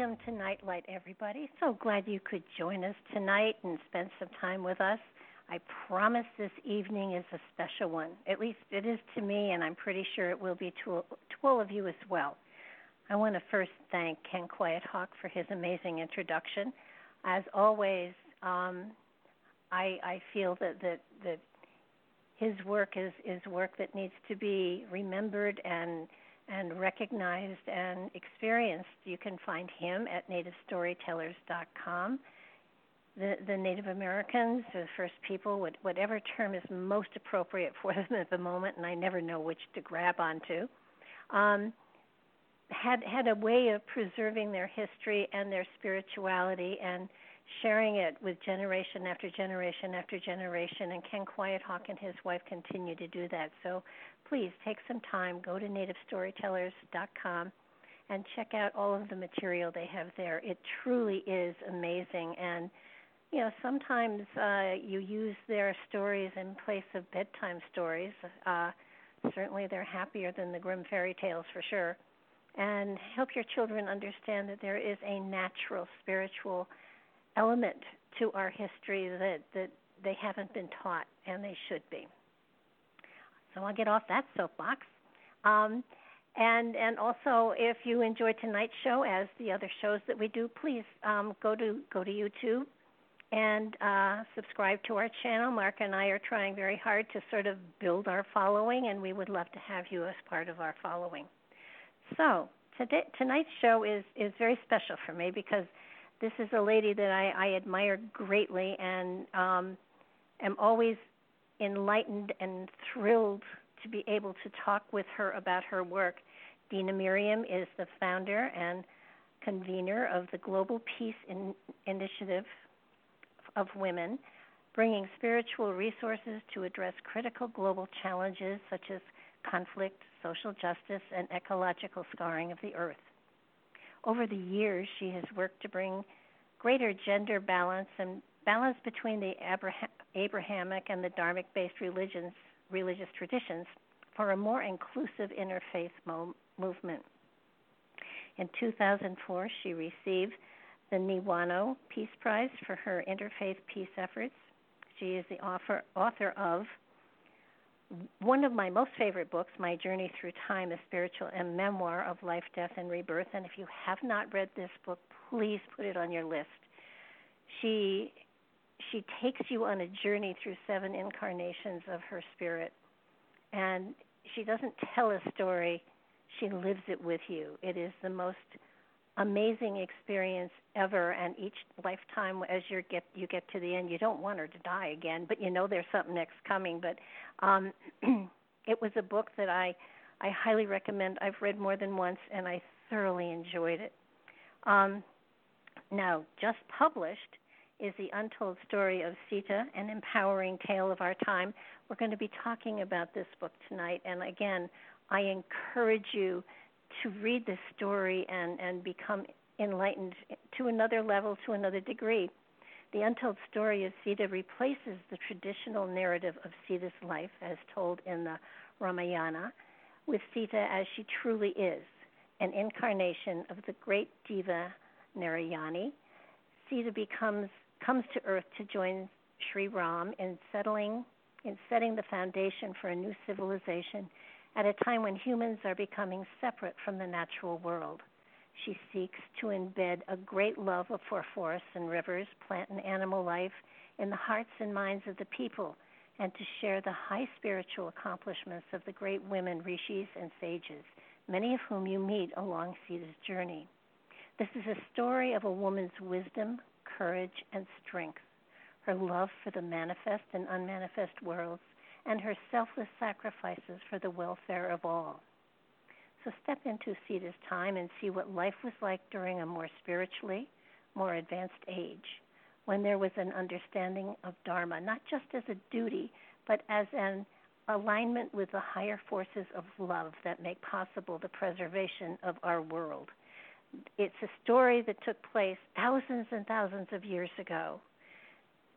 Welcome to Nightlight, everybody. So glad you could join us tonight and spend some time with us. I promise this evening is a special one. At least it is to me, and I'm pretty sure it will be to, to all of you as well. I want to first thank Ken Quiet Hawk for his amazing introduction. As always, um, I, I feel that, that, that his work is, is work that needs to be remembered and and recognized and experienced. You can find him at nativestorytellers.com. The, the Native Americans, the First People, whatever term is most appropriate for them at the moment, and I never know which to grab onto, um, had had a way of preserving their history and their spirituality and sharing it with generation after generation after generation. And Ken Quiet Hawk and his wife continue to do that. So please take some time, go to nativestorytellers.com and check out all of the material they have there. It truly is amazing and you know, sometimes uh, you use their stories in place of bedtime stories. Uh, certainly, they're happier than the Grimm fairy tales for sure. And help your children understand that there is a natural spiritual element to our history that, that they haven't been taught, and they should be. So I'll get off that soapbox. Um, and and also, if you enjoyed tonight's show, as the other shows that we do, please um, go to go to YouTube and uh, subscribe to our channel. Mark and I are trying very hard to sort of build our following, and we would love to have you as part of our following. So today, tonight's show is is very special for me because this is a lady that I, I admire greatly and um, am always enlightened and thrilled to be able to talk with her about her work. Dena Merriam is the founder and convener of the Global Peace in- Initiative of Women, bringing spiritual resources to address critical global challenges such as conflict, social justice, and ecological scarring of the earth. Over the years, she has worked to bring greater gender balance and balance between the Abrahamic and the Dharmic based religions, religious traditions for a more inclusive interfaith mo- movement. In 2004, she received the Niwano Peace Prize for her interfaith peace efforts. She is the author, author of one of my most favorite books, My Journey Through Time, a spiritual and memoir of life, death, and rebirth. And if you have not read this book, please put it on your list. She she takes you on a journey through seven incarnations of her spirit, and she doesn't tell a story; she lives it with you. It is the most amazing experience ever and each lifetime as you get you get to the end you don't want her to die again but you know there's something next coming. But um it was a book that i i highly recommend. I've read more than once and i thoroughly enjoyed it. Um now just published is the untold story of sita an empowering tale of our time we're going to be talking about this book tonight and again i encourage you to read this story and and become enlightened to another level, to another degree. The untold story of Sita replaces the traditional narrative of Sita's life as told in the Ramayana with Sita as she truly is, an incarnation of the great Devi Narayani. Sita becomes comes to earth to join Sri Ram in settling in setting the foundation for a new civilization at a time when humans are becoming separate from the natural world. She seeks to embed a great love for forests and rivers, plant and animal life in the hearts and minds of the people, and to share the high spiritual accomplishments of the great women, rishis, and sages, many of whom you meet along Sita's journey. This is a story of a woman's wisdom, courage, and strength, her love for the manifest and unmanifest worlds, and her selfless sacrifices for the welfare of all. So step into Sita's time and see what life was like during a more spiritually, more advanced age, when there was an understanding of Dharma, not just as a duty, but as an alignment with the higher forces of love that make possible the preservation of our world. It's a story that took place thousands and thousands of years ago.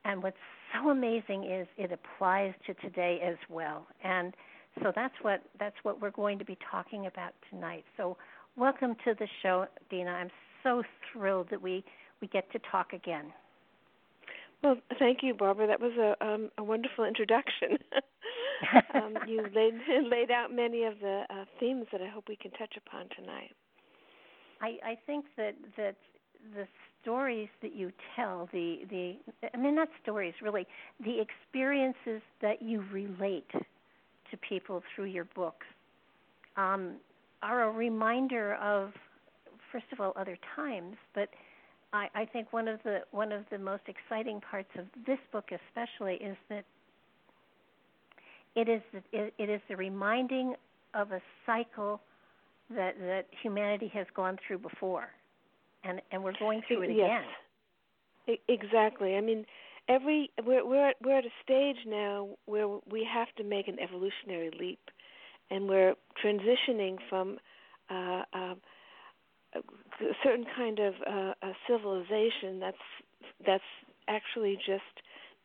And what's so amazing is it applies to today as well. And so that's what that's what we're going to be talking about tonight. So welcome to the show, Dena. I'm so thrilled that we we get to talk again. Well, thank you, Barbara. That was a um, a wonderful introduction. um, you laid laid out many of the uh, themes that I hope we can touch upon tonight. I, I think that that the stories that you tell, the the I mean not stories really, the experiences that you relate to people through your books um, are a reminder of, first of all, other times, but I, I think one of the one of the most exciting parts of this book, especially, is that it is it, it is the reminding of a cycle that that humanity has gone through before, and and we're going through it yes. again. Exactly. I mean, every we're we're we're at a stage now where we have to make an evolutionary leap, and we're transitioning from uh, uh, a certain kind of uh, a civilization that's that's actually just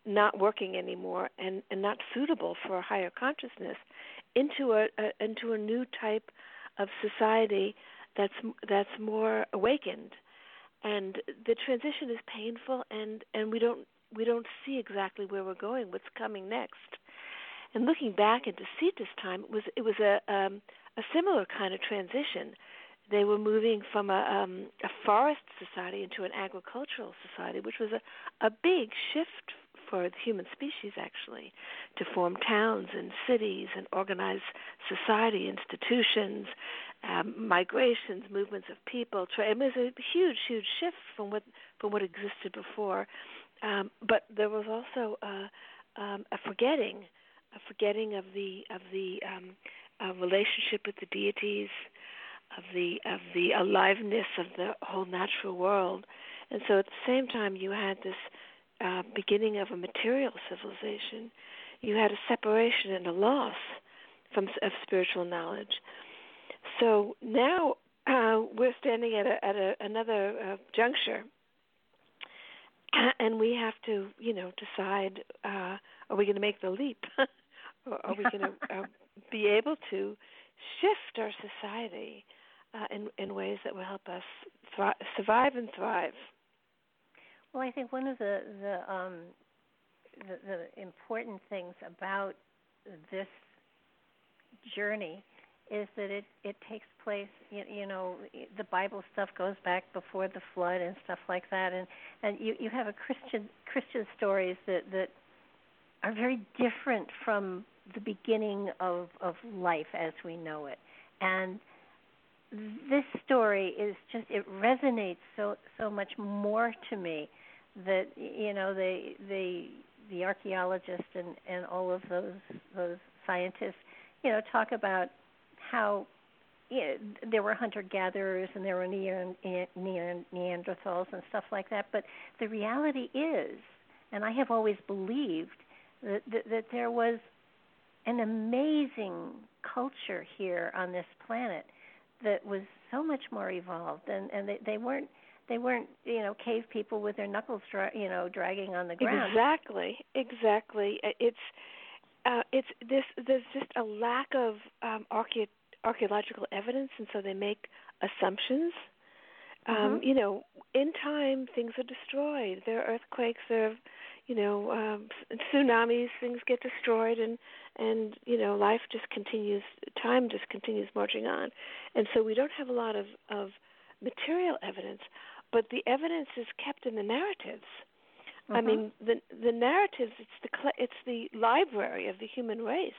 not working anymore and, and not suitable for a higher consciousness into a, a into a new type of society that's that's more awakened and the transition is painful and and we don't we don't see exactly where we're going, what's coming next. And looking back into Sita's time, it was it was a um, a similar kind of transition. They were moving from a, um, a forest society into an agricultural society, which was a, a big shift for the human species, actually, to form towns and cities and organize society, institutions, um, migrations, movements of people. It was a huge, huge shift from what from what existed before. Um, but there was also a, um, a forgetting, a forgetting of the of the um, relationship with the deities, of the of the aliveness of the whole natural world, and so at the same time you had this uh, beginning of a material civilization, you had a separation and a loss from of spiritual knowledge. So now uh, we're standing at a, at a, another uh, juncture and we have to, you know, decide: uh, are we going to make the leap, or are we going to uh, be able to shift our society uh, in in ways that will help us thri- survive and thrive? Well, I think one of the the, um, the the important things about this journey is that it it takes place you, you know the bible stuff goes back before the flood and stuff like that. And and you you have a christian christian stories that that are very different from the beginning of of life as we know it. And this story is just it resonates so so much more to me that you know they they the archaeologists and and all of those those scientists you know talk about how you know, there were hunter gatherers and there were Neanderthals and stuff like that. But the reality is, and I have always believed that, that, that there was an amazing culture here on this planet that was so much more evolved, and and they, they weren't. they weren't you know cave people with their knuckles dra- you know dragging on the ground. Exactly, exactly. It's uh, it's this. There's just a lack of um, archae- archaeological evidence, and so they make assumptions. Um, mm-hmm. You know, in time things are destroyed. There are earthquakes. There are, you know, um, tsunamis. Things get destroyed, and and you know, life just continues. Time just continues marching on, and so we don't have a lot of of material evidence, but the evidence is kept in the narratives. Mm-hmm. I mean, the the narratives. It's the it's the library of the human race.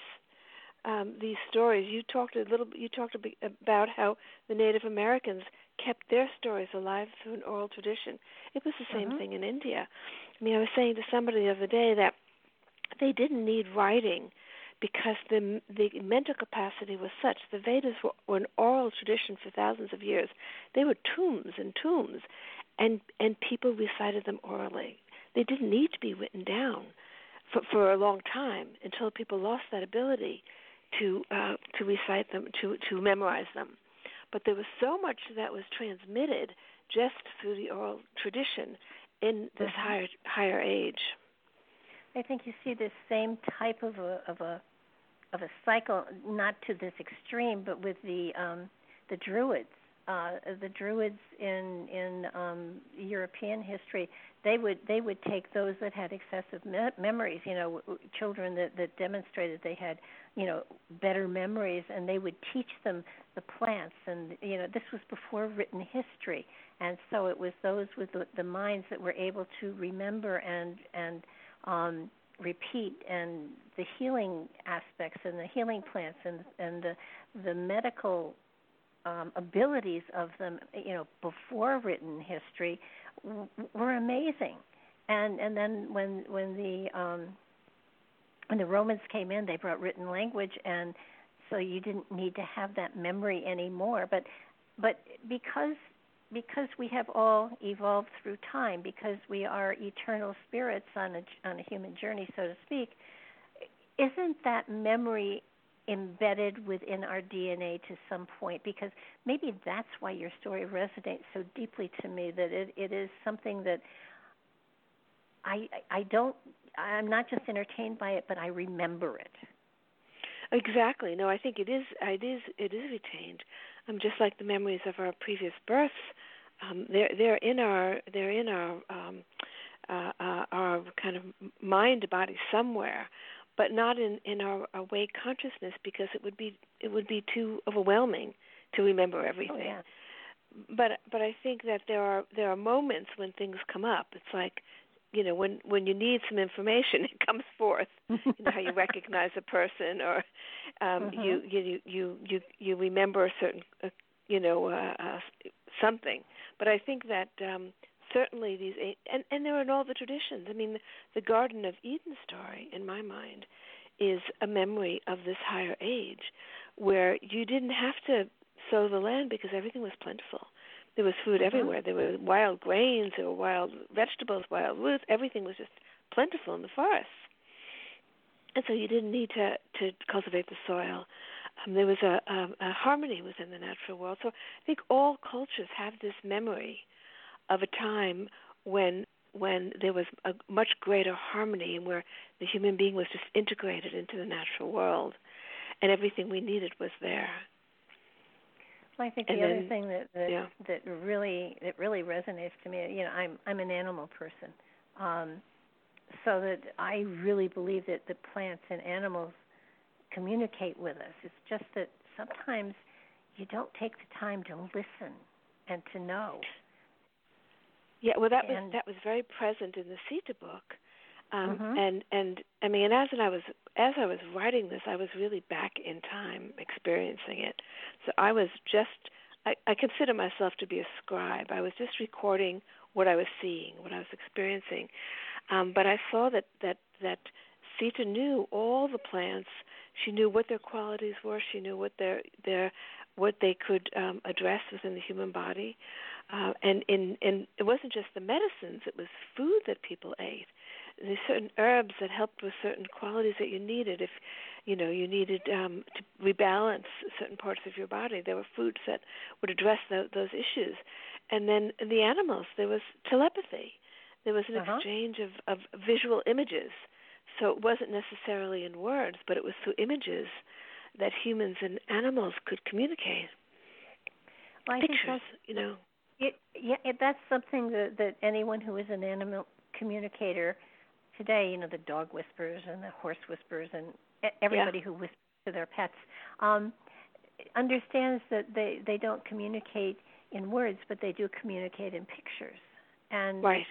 Um, these stories. You talked a little. You talked about how the Native Americans kept their stories alive through an oral tradition. It was the same mm-hmm. thing in India. I mean, I was saying to somebody the other day that they didn't need writing because the the mental capacity was such. The Vedas were, were an oral tradition for thousands of years. They were tombs and tombs, and and people recited them orally. They didn't need to be written down for for a long time until people lost that ability to uh, to recite them to to memorize them. But there was so much that was transmitted just through the oral tradition in this mm-hmm. higher higher age. I think you see this same type of a of a of a cycle, not to this extreme, but with the um, the Druids. Uh, the Druids in in um, European history, they would they would take those that had excessive me- memories, you know, children that that demonstrated they had, you know, better memories, and they would teach them the plants, and you know, this was before written history, and so it was those with the, the minds that were able to remember and and um, repeat and the healing aspects and the healing plants and and the the medical um, abilities of them, you know, before written history, w- were amazing. And and then when when the um, when the Romans came in, they brought written language, and so you didn't need to have that memory anymore. But but because because we have all evolved through time, because we are eternal spirits on a on a human journey, so to speak, isn't that memory embedded within our DNA to some point? Because maybe that's why your story resonates so deeply to me that it, it is something that I I don't I'm not just entertained by it, but I remember it. Exactly. No, I think it is. It is. It is retained um, just like the memories of our previous births. Um, they're they're in our they're in our um, uh, uh, our kind of mind body somewhere, but not in in our awake consciousness because it would be it would be too overwhelming to remember everything. Oh, yeah. But but I think that there are there are moments when things come up. It's like you know when when you need some information it comes forth. You know how you recognize a person or um mm-hmm. you you you you you remember a certain uh, you know uh, uh something. But i think that um certainly these and and there are in all the traditions. I mean the garden of eden story in my mind is a memory of this higher age where you didn't have to sow the land because everything was plentiful there was food mm-hmm. everywhere. There were wild grains, there were wild vegetables, wild roots. Everything was just plentiful in the forests, and so you didn't need to to cultivate the soil. Um, there was a, a, a harmony within the natural world. So I think all cultures have this memory of a time when when there was a much greater harmony and where the human being was just integrated into the natural world, and everything we needed was there. Well, I think and the then, other thing that that, yeah. that really that really resonates to me, you know, I'm I'm an animal person, um, so that I really believe that the plants and animals communicate with us. It's just that sometimes you don't take the time to listen and to know. Yeah, well, that and, was that was very present in the Sita book. Um, mm-hmm. And and I mean, as and I was as I was writing this, I was really back in time experiencing it. So I was just I, I consider myself to be a scribe. I was just recording what I was seeing, what I was experiencing. Um, but I saw that that that Sita knew all the plants. She knew what their qualities were. She knew what their their what they could um, address within the human body. Uh, and in and it wasn't just the medicines; it was food that people ate there's certain herbs that helped with certain qualities that you needed. If you know you needed um, to rebalance certain parts of your body. There were foods that would address the, those issues, and then the animals there was telepathy. There was an uh-huh. exchange of, of visual images. So it wasn't necessarily in words, but it was through images that humans and animals could communicate. Well, Pictures, you know. It, yeah, it, that's something that, that anyone who is an animal communicator today, you know, the dog whispers and the horse whispers and everybody yeah. who whispers to their pets, um, understands that they they don't communicate in words, but they do communicate in pictures. And right.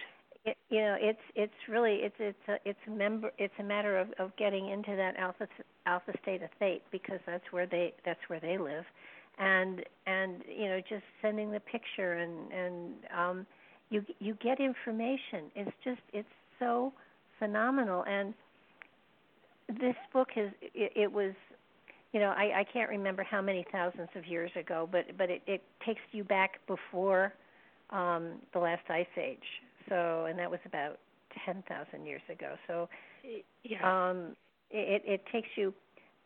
It, you know, it's it's really it's it's a it's a member it's a matter of of getting into that alpha alpha state of theta because that's where they that's where they live, and and you know just sending the picture and and um, you you get information. It's just it's so phenomenal. And this book is it, it was you know I, I can't remember how many thousands of years ago but but it, it takes you back before um the last ice age so and that was about ten thousand years ago so yeah. um it it takes you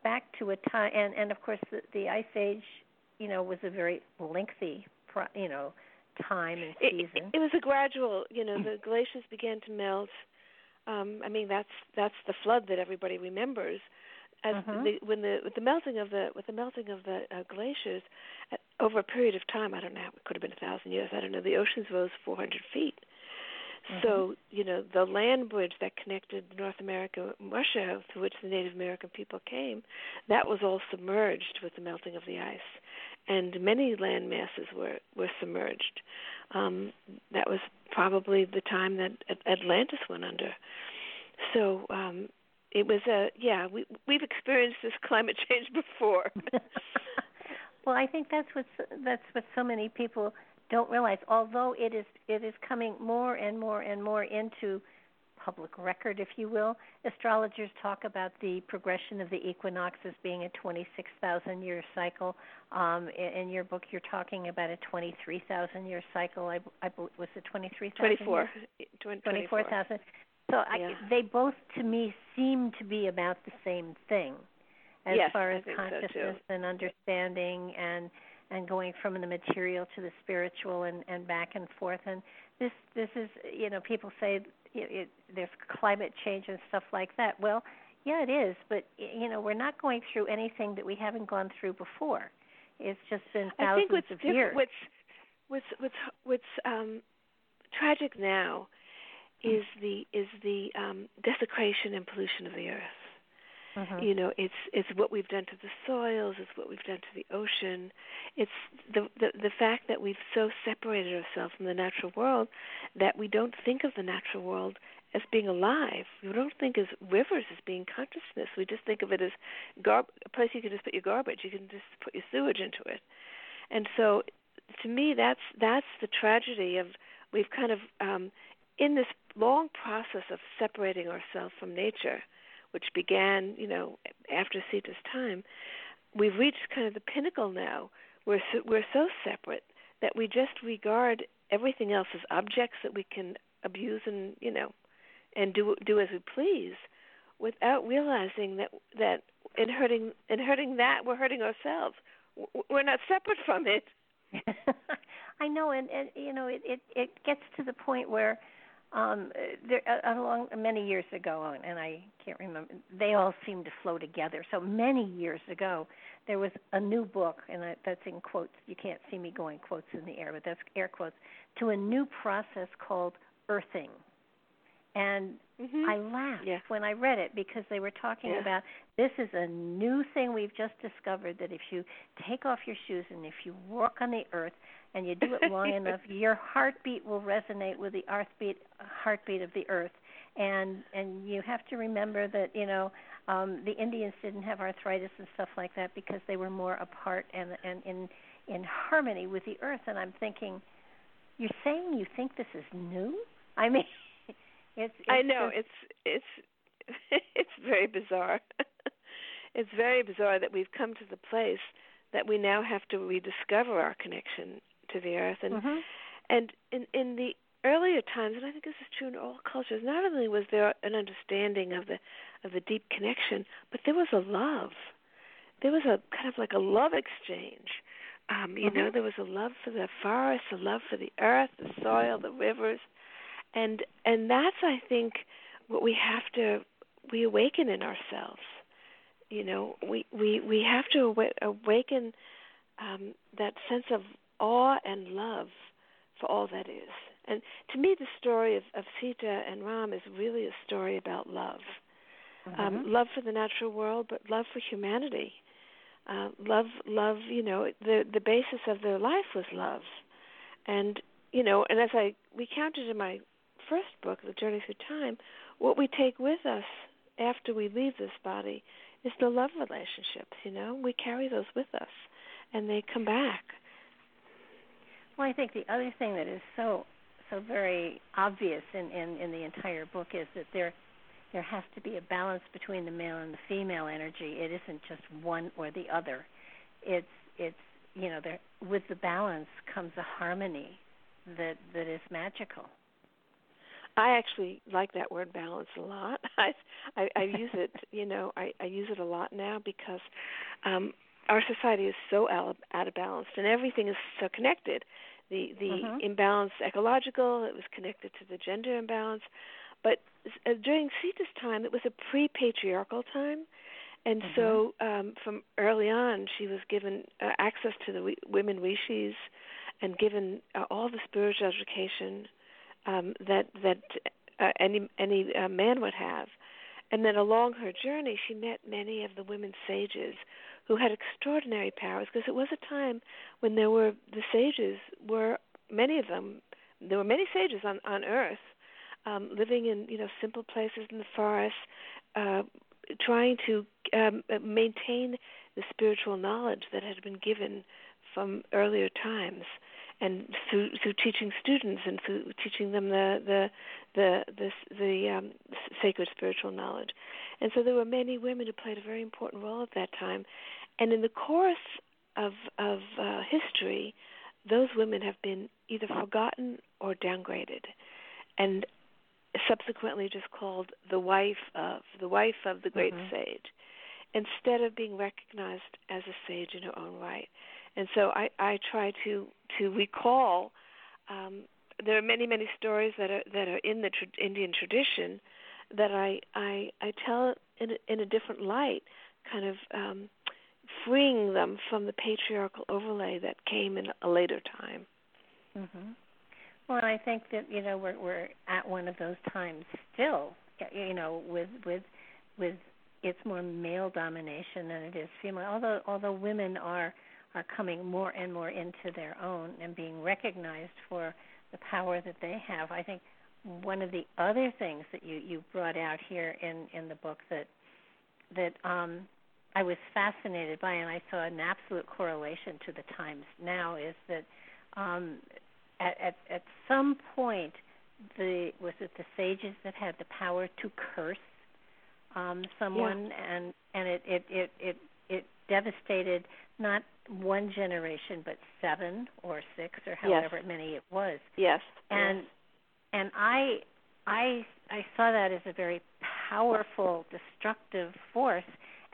back to a time and and of course the, the ice age you know was a very lengthy pro, you know time and season it, it was a gradual you know the glaciers began to melt um, I mean, that's that's the flood that everybody remembers. As uh-huh. the, when the with the melting of the with the melting of the uh, glaciers, at, over a period of time, I don't know, it could have been a thousand years. I don't know. The oceans rose 400 feet. So you know the land bridge that connected North America and Russia, through which the Native American people came, that was all submerged with the melting of the ice, and many land masses were were submerged. Um, that was probably the time that Atlantis went under. So um, it was a yeah. We we've experienced this climate change before. well, I think that's what that's what so many people don't realize. Although it is it is coming more and more and more into public record, if you will. Astrologers talk about the progression of the equinoxes being a 26,000 year cycle. Um, in, in, your book, you're talking about a 23,000 year cycle. I, I was it 23,000? 24. 24,000. so I, yeah. they both, to me, seem to be about the same thing, as yes, far as consciousness so and understanding and and going from the material to the spiritual and and back and forth and this this is you know people say it, it, there's climate change and stuff like that. Well, yeah, it is, but you know we're not going through anything that we haven't gone through before. It's just been thousands I think what's of years. What's what's what's what's um, tragic now is the is the um, desecration and pollution of the earth. Mm-hmm. You know, it's it's what we've done to the soils, it's what we've done to the ocean. It's the, the the fact that we've so separated ourselves from the natural world that we don't think of the natural world as being alive. We don't think as rivers as being consciousness. We just think of it as gar- a place you can just put your garbage. You can just put your sewage into it. And so, to me, that's that's the tragedy of we've kind of um, in this long process of separating ourselves from nature which began, you know, after Sita's time, we've reached kind of the pinnacle now. We're so, we're so separate that we just regard everything else as objects that we can abuse and you know, and do do as we please, without realizing that that in hurting in hurting that we're hurting ourselves. We're not separate from it. I know, and, and you know, it, it it gets to the point where um there uh, along many years ago and i can't remember they all seem to flow together. So many years ago there was a new book and that's in quotes you can't see me going quotes in the air but that's air quotes to a new process called earthing and mm-hmm. I laughed yeah. when I read it because they were talking yeah. about this is a new thing we've just discovered that if you take off your shoes and if you walk on the earth and you do it long enough, your heartbeat will resonate with the heartbeat heartbeat of the earth. And and you have to remember that you know um, the Indians didn't have arthritis and stuff like that because they were more apart and and in in harmony with the earth. And I'm thinking, you're saying you think this is new? I mean. It's, it's I know just, it's it's it's very bizarre. it's very bizarre that we've come to the place that we now have to rediscover our connection to the earth and mm-hmm. and in in the earlier times, and I think this is true in all cultures, not only was there an understanding of the of the deep connection, but there was a love. There was a kind of like a love exchange. Um, you mm-hmm. know, there was a love for the forest, a love for the earth, the soil, the rivers, and and that's I think what we have to we awaken in ourselves. You know, we we we have to awaken um, that sense of awe and love for all that is. And to me, the story of, of Sita and Ram is really a story about love. Um, mm-hmm. Um, love for the natural world, but love for humanity. Uh, love, love. You know, the the basis of their life was love, and you know, and as I recounted in my first book, The Journey Through Time, what we take with us after we leave this body is the love relationships. You know, we carry those with us, and they come back. Well, I think the other thing that is so so very obvious in, in, in the entire book is that there there has to be a balance between the male and the female energy. It isn't just one or the other. It's it's you know there with the balance comes a harmony that that is magical. I actually like that word balance a lot. I I, I use it, you know, I, I use it a lot now because um our society is so out, out of balance and everything is so connected the the mm-hmm. imbalance ecological. It was connected to the gender imbalance, but uh, during Sita's time, it was a pre-patriarchal time, and mm-hmm. so um, from early on, she was given uh, access to the w- women rishis, and given uh, all the spiritual education um, that that uh, any any uh, man would have. And then along her journey, she met many of the women sages who had extraordinary powers because it was a time when there were the sages were many of them there were many sages on on earth um, living in you know simple places in the forest uh, trying to um, maintain the spiritual knowledge that had been given from earlier times and through through teaching students and through teaching them the the the the, the um, sacred spiritual knowledge. And so there were many women who played a very important role at that time. And in the course of of uh, history, those women have been either forgotten or downgraded, and subsequently just called the wife of the wife of the great mm-hmm. sage, instead of being recognized as a sage in her own right. And so I, I try to to recall. Um, there are many many stories that are that are in the tra- Indian tradition that I I, I tell in a, in a different light, kind of um, freeing them from the patriarchal overlay that came in a later time. Mm-hmm. Well, I think that you know we're we're at one of those times still. You know, with with with it's more male domination than it is female. Although although women are are coming more and more into their own and being recognized for the power that they have. I think one of the other things that you you brought out here in in the book that that um I was fascinated by and I saw an absolute correlation to the times now is that um at at, at some point the was it the sages that had the power to curse um someone yeah. and and it it it it it devastated not one generation but seven or six or however yes. many it was. Yes. And yes. and I I I saw that as a very powerful destructive force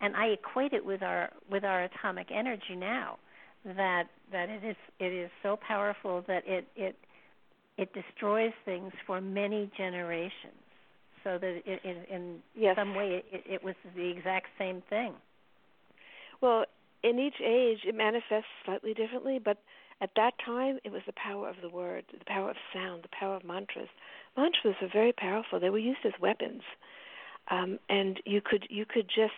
and I equate it with our with our atomic energy now that that it is it is so powerful that it it it destroys things for many generations so that it, in, in yes. some way it, it was the exact same thing well in each age it manifests slightly differently, but at that time it was the power of the word, the power of sound, the power of mantras. Mantras are very powerful. They were used as weapons, um, and you could you could just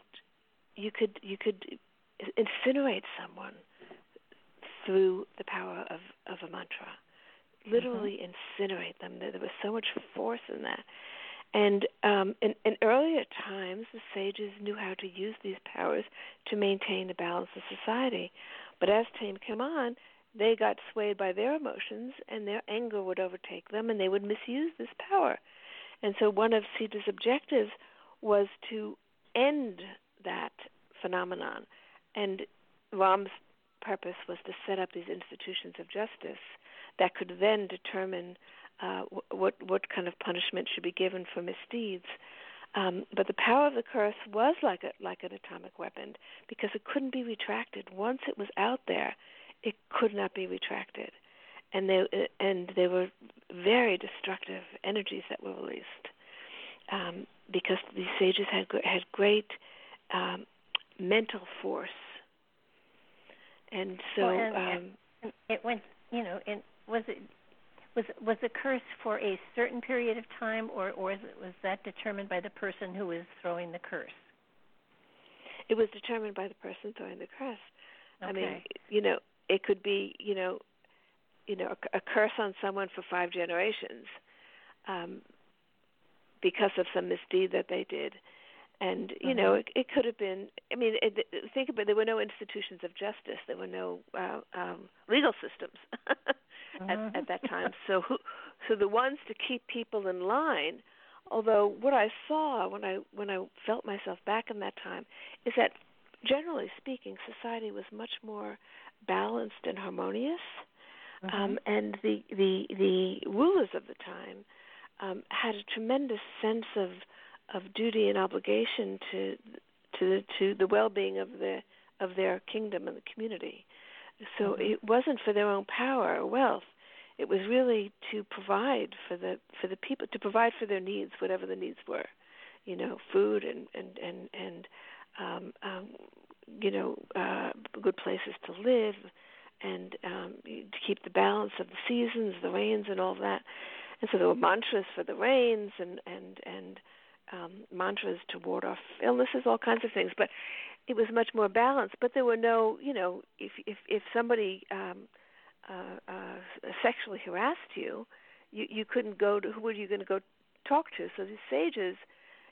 you could you could incinerate someone through the power of of a mantra. Literally mm-hmm. incinerate them. There, there was so much force in that. And um, in, in earlier times, the sages knew how to use these powers to maintain the balance of society. But as time came on, they got swayed by their emotions, and their anger would overtake them, and they would misuse this power. And so, one of Sita's objectives was to end that phenomenon. And Ram's purpose was to set up these institutions of justice that could then determine uh, what what kind of punishment should be given for misdeeds. Um, but the power of the curse was like a like an atomic weapon because it couldn't be retracted. Once it was out there, it could not be retracted, and they and they were very destructive energies that were released um, because these sages had had great um, mental force, and so well, and, um, it went. You know, and was it was was the curse for a certain period of time, or or was that determined by the person who was throwing the curse? It was determined by the person throwing the curse. Okay. I mean, you know, it could be, you know, you know, a, a curse on someone for five generations, um, because of some misdeed that they did, and you mm-hmm. know, it, it could have been. I mean, it, think about it, there were no institutions of justice. There were no uh, um, legal systems. at, at that time. So who, so the ones to keep people in line. Although what I saw when I when I felt myself back in that time is that generally speaking, society was much more balanced and harmonious, mm-hmm. um, and the the the rulers of the time um, had a tremendous sense of of duty and obligation to to to the well-being of the of their kingdom and the community. So mm-hmm. it wasn't for their own power or wealth. It was really to provide for the for the people to provide for their needs, whatever the needs were, you know, food and and and and um, um, you know, uh, good places to live, and um, to keep the balance of the seasons, the rains, and all that. And so there were mantras for the rains and and and um, mantras to ward off illnesses, all kinds of things. But it was much more balanced. But there were no, you know, if if if somebody um, uh, uh, sexually harassed you, you you couldn't go to who were you going to go talk to? So these sages,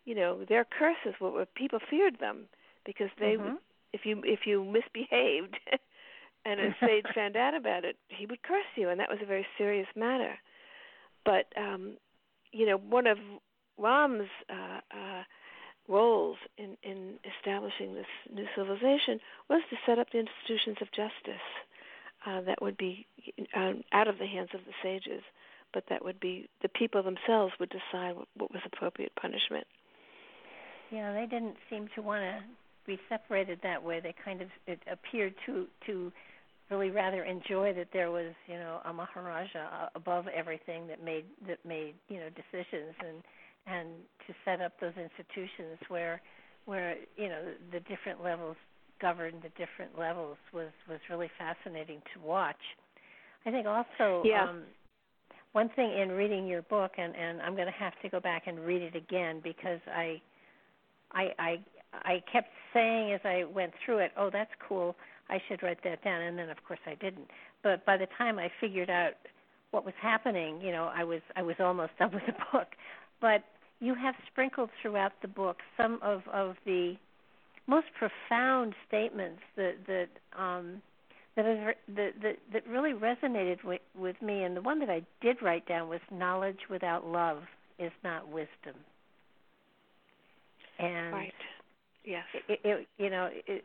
you know, their curses were, were people feared them because they mm-hmm. if you if you misbehaved. and a sage found out about it, he would curse you, and that was a very serious matter. But um, you know, one of Ram's uh, uh, roles in, in establishing this new civilization was to set up the institutions of justice uh, that would be uh, out of the hands of the sages, but that would be the people themselves would decide what, what was appropriate punishment. Yeah, they didn't seem to want to be separated that way. They kind of it appeared to to really rather enjoy that there was you know a maharaja above everything that made that made you know decisions and and to set up those institutions where where you know the different levels governed the different levels was was really fascinating to watch. I think also yeah. um, one thing in reading your book, and and I'm going to have to go back and read it again because I I I I kept saying as I went through it, oh that's cool, I should write that down, and then of course I didn't. But by the time I figured out what was happening, you know, I was I was almost done with the book. But you have sprinkled throughout the book some of, of the most profound statements that that um, that, is, that that that really resonated with, with me. And the one that I did write down was knowledge without love is not wisdom. And right. Yes. It, it, you know, it,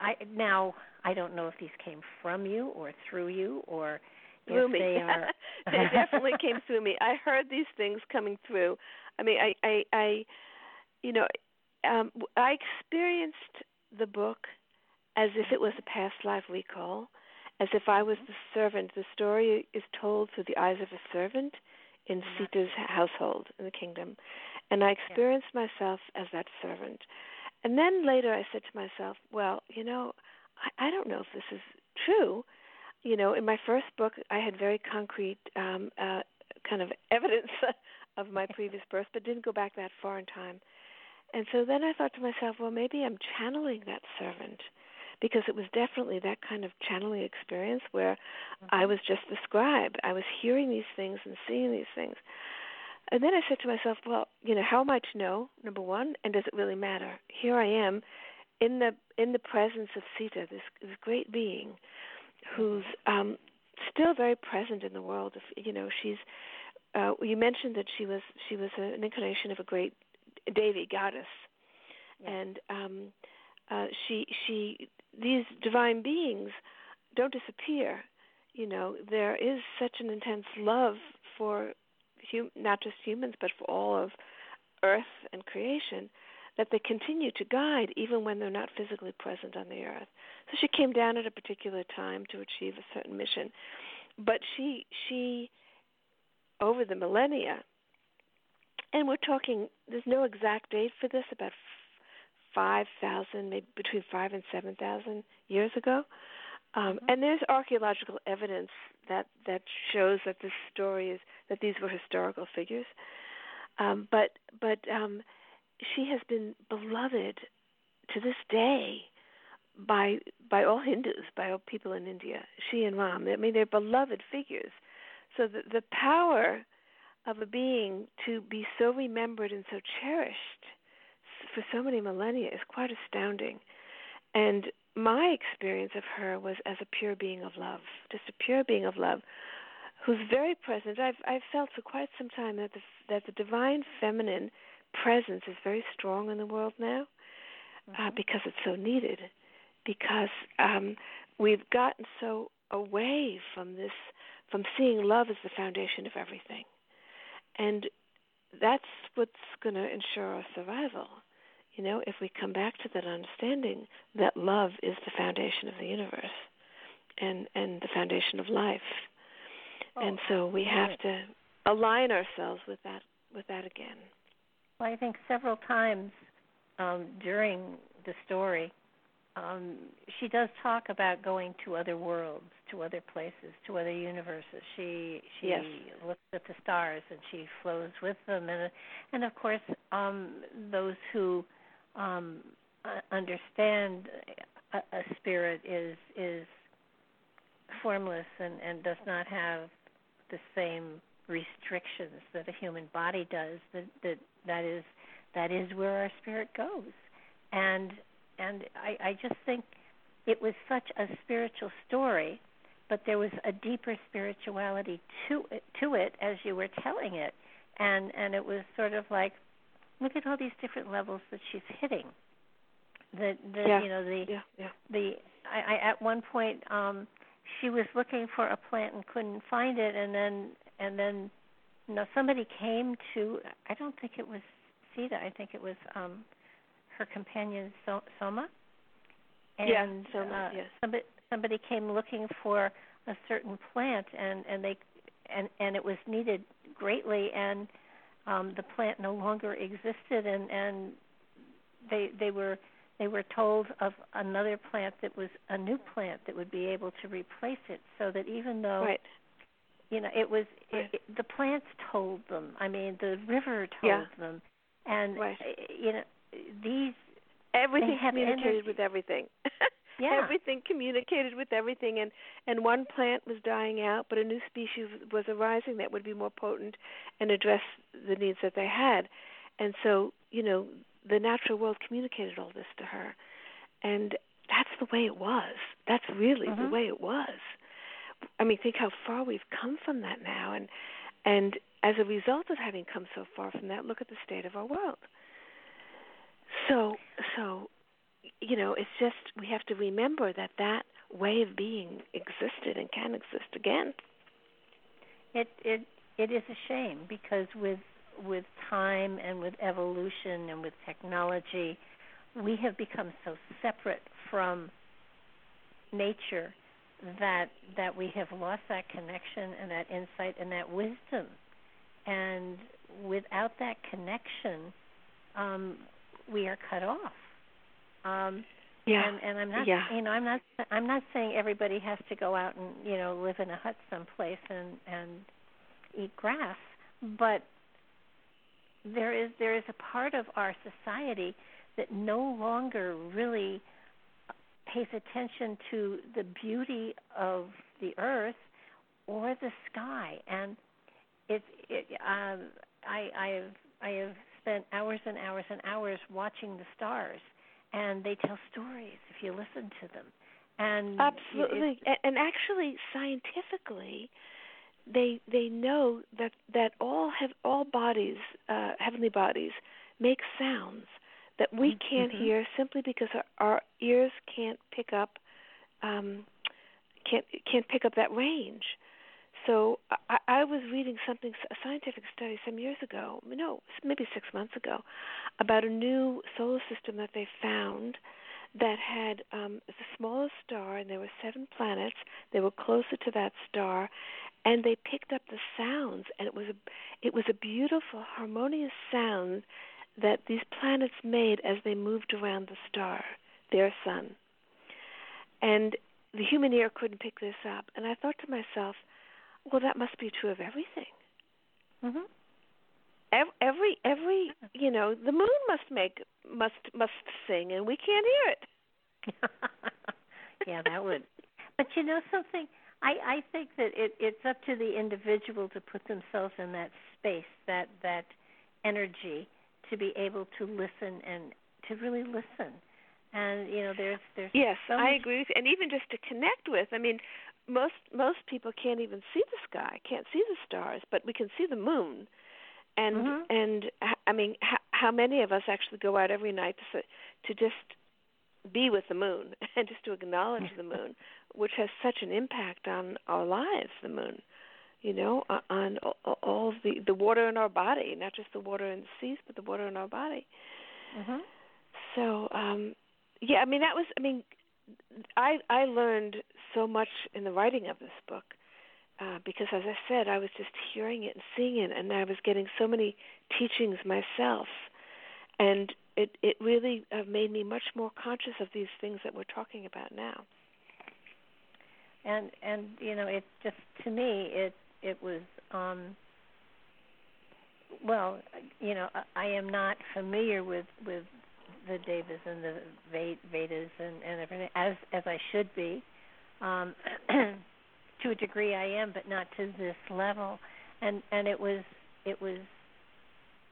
I now I don't know if these came from you or through you or through if me. they are. they definitely came through me. I heard these things coming through. I mean, I, I, I you know, um, I experienced the book as if it was a past life recall, as if I was the servant. The story is told through the eyes of a servant in mm-hmm. Sita's household in the kingdom, and I experienced yeah. myself as that servant. And then later, I said to myself, "Well, you know, I, I don't know if this is true." You know, in my first book, I had very concrete um, uh, kind of evidence of my previous birth, but didn't go back that far in time. And so then I thought to myself, well, maybe I'm channeling that servant because it was definitely that kind of channeling experience where mm-hmm. I was just the scribe. I was hearing these things and seeing these things. And then I said to myself, well, you know, how am I to know? Number one, and does it really matter? Here I am, in the in the presence of Sita, this this great being, who's um, still very present in the world. If you know, she's uh, you mentioned that she was she was an incarnation of a great Devi goddess, yeah. and um, uh, she she these divine beings don't disappear. you know, there is such an intense love for hum- not just humans, but for all of Earth and creation that they continue to guide even when they're not physically present on the earth. So she came down at a particular time to achieve a certain mission. But she she over the millennia and we're talking there's no exact date for this about 5000 maybe between 5 and 7000 years ago. Um, mm-hmm. and there's archaeological evidence that that shows that this story is that these were historical figures. Um, but but um, she has been beloved to this day by by all Hindus, by all people in India. She and Ram. I mean, they're beloved figures. So the the power of a being to be so remembered and so cherished for so many millennia is quite astounding. And my experience of her was as a pure being of love, just a pure being of love, who's very present. I've I've felt for quite some time that the that the divine feminine presence is very strong in the world now uh, mm-hmm. uh, because it's so needed. Because um, we've gotten so away from this, from seeing love as the foundation of everything, and that's what's going to ensure our survival. You know, if we come back to that understanding that love is the foundation of the universe, and and the foundation of life, oh, and so we have to align ourselves with that with that again. Well, I think several times um, during the story, um, she does talk about going to other worlds, to other places, to other universes. She she yes. looks at the stars and she flows with them, and and of course um, those who um, understand a, a spirit is is formless and and does not have the same restrictions that a human body does that that that is that is where our spirit goes and and i i just think it was such a spiritual story but there was a deeper spirituality to it to it as you were telling it and and it was sort of like look at all these different levels that she's hitting the the yeah. you know the yeah, yeah. the I, I at one point um she was looking for a plant and couldn't find it and then and then you know somebody came to I don't think it was Sita I think it was um her companion Soma and yeah, Soma, uh, yes. somebody somebody came looking for a certain plant and and they and and it was needed greatly and um the plant no longer existed and and they they were they were told of another plant that was a new plant that would be able to replace it so that even though right you know it was it, it, the plants told them i mean the river told yeah. them and right. you know these everything communicated energy. with everything yeah. everything communicated with everything and and one plant was dying out but a new species was arising that would be more potent and address the needs that they had and so you know the natural world communicated all this to her and that's the way it was that's really mm-hmm. the way it was I mean, think how far we've come from that now, and and as a result of having come so far from that, look at the state of our world. So, so, you know, it's just we have to remember that that way of being existed and can exist again. It it it is a shame because with with time and with evolution and with technology, we have become so separate from nature that that we have lost that connection and that insight and that wisdom and without that connection um we are cut off um yeah. and and i'm not yeah. you know i'm not i'm not saying everybody has to go out and you know live in a hut someplace and and eat grass but there is there is a part of our society that no longer really pays attention to the beauty of the earth or the sky. And it it um i i have i have spent hours and hours and hours watching the stars and they tell stories if you listen to them and absolutely it, and actually scientifically they they know that that all have all bodies uh heavenly bodies make sounds that we can't mm-hmm. hear simply because our, our ears can't pick up um can't can't pick up that range. So I, I was reading something, a scientific study some years ago, no, maybe six months ago, about a new solar system that they found that had um, the smallest star, and there were seven planets. They were closer to that star, and they picked up the sounds, and it was a, it was a beautiful, harmonious sound that these planets made as they moved around the star, their sun. And the human ear couldn't pick this up, and I thought to myself, well, that must be true of everything. Mhm. Every, every every you know the moon must make must must sing and we can't hear it yeah that would but you know something i i think that it it's up to the individual to put themselves in that space that that energy to be able to listen and to really listen and you know there's there's yes so i agree with you. and even just to connect with i mean most most people can't even see the sky can't see the stars but we can see the moon and Mhm. and I mean, how, how many of us actually go out every night to to just be with the moon and just to acknowledge the moon, which has such an impact on our lives. The moon, you know, on all the the water in our body, not just the water in the seas, but the water in our body. Mhm. So, um, yeah, I mean, that was, I mean, I I learned so much in the writing of this book uh, because, as I said, I was just hearing it and seeing it, and I was getting so many teachings myself, and it it really uh, made me much more conscious of these things that we're talking about now. and and you know it just to me it it was um well you know I, I am not familiar with with the devas and the Vedas and and everything as as I should be. Um to a degree I am but not to this level. And and it was it was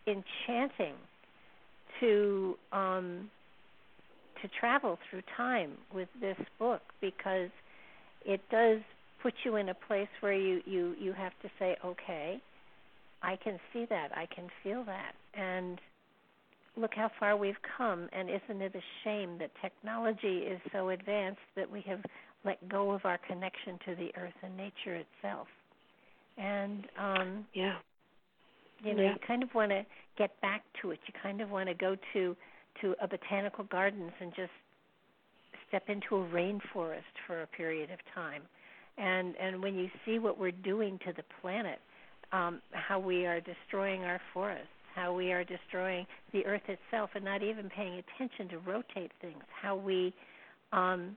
enchanting to um to travel through time with this book because it does put you in a place where you you you have to say okay i can see that. I can feel that. And look how far we've come and isn't it a shame that technology is so advanced that we have let go of our connection to the earth and nature itself and um Yeah. you know Yeah. you kind of want to get back to it you kind of want to go to to a botanical gardens and just step into a rainforest for a period of time and and when you see what we're doing to the planet um how we are destroying our forests how we are destroying the earth itself and not even paying attention to rotate things how we um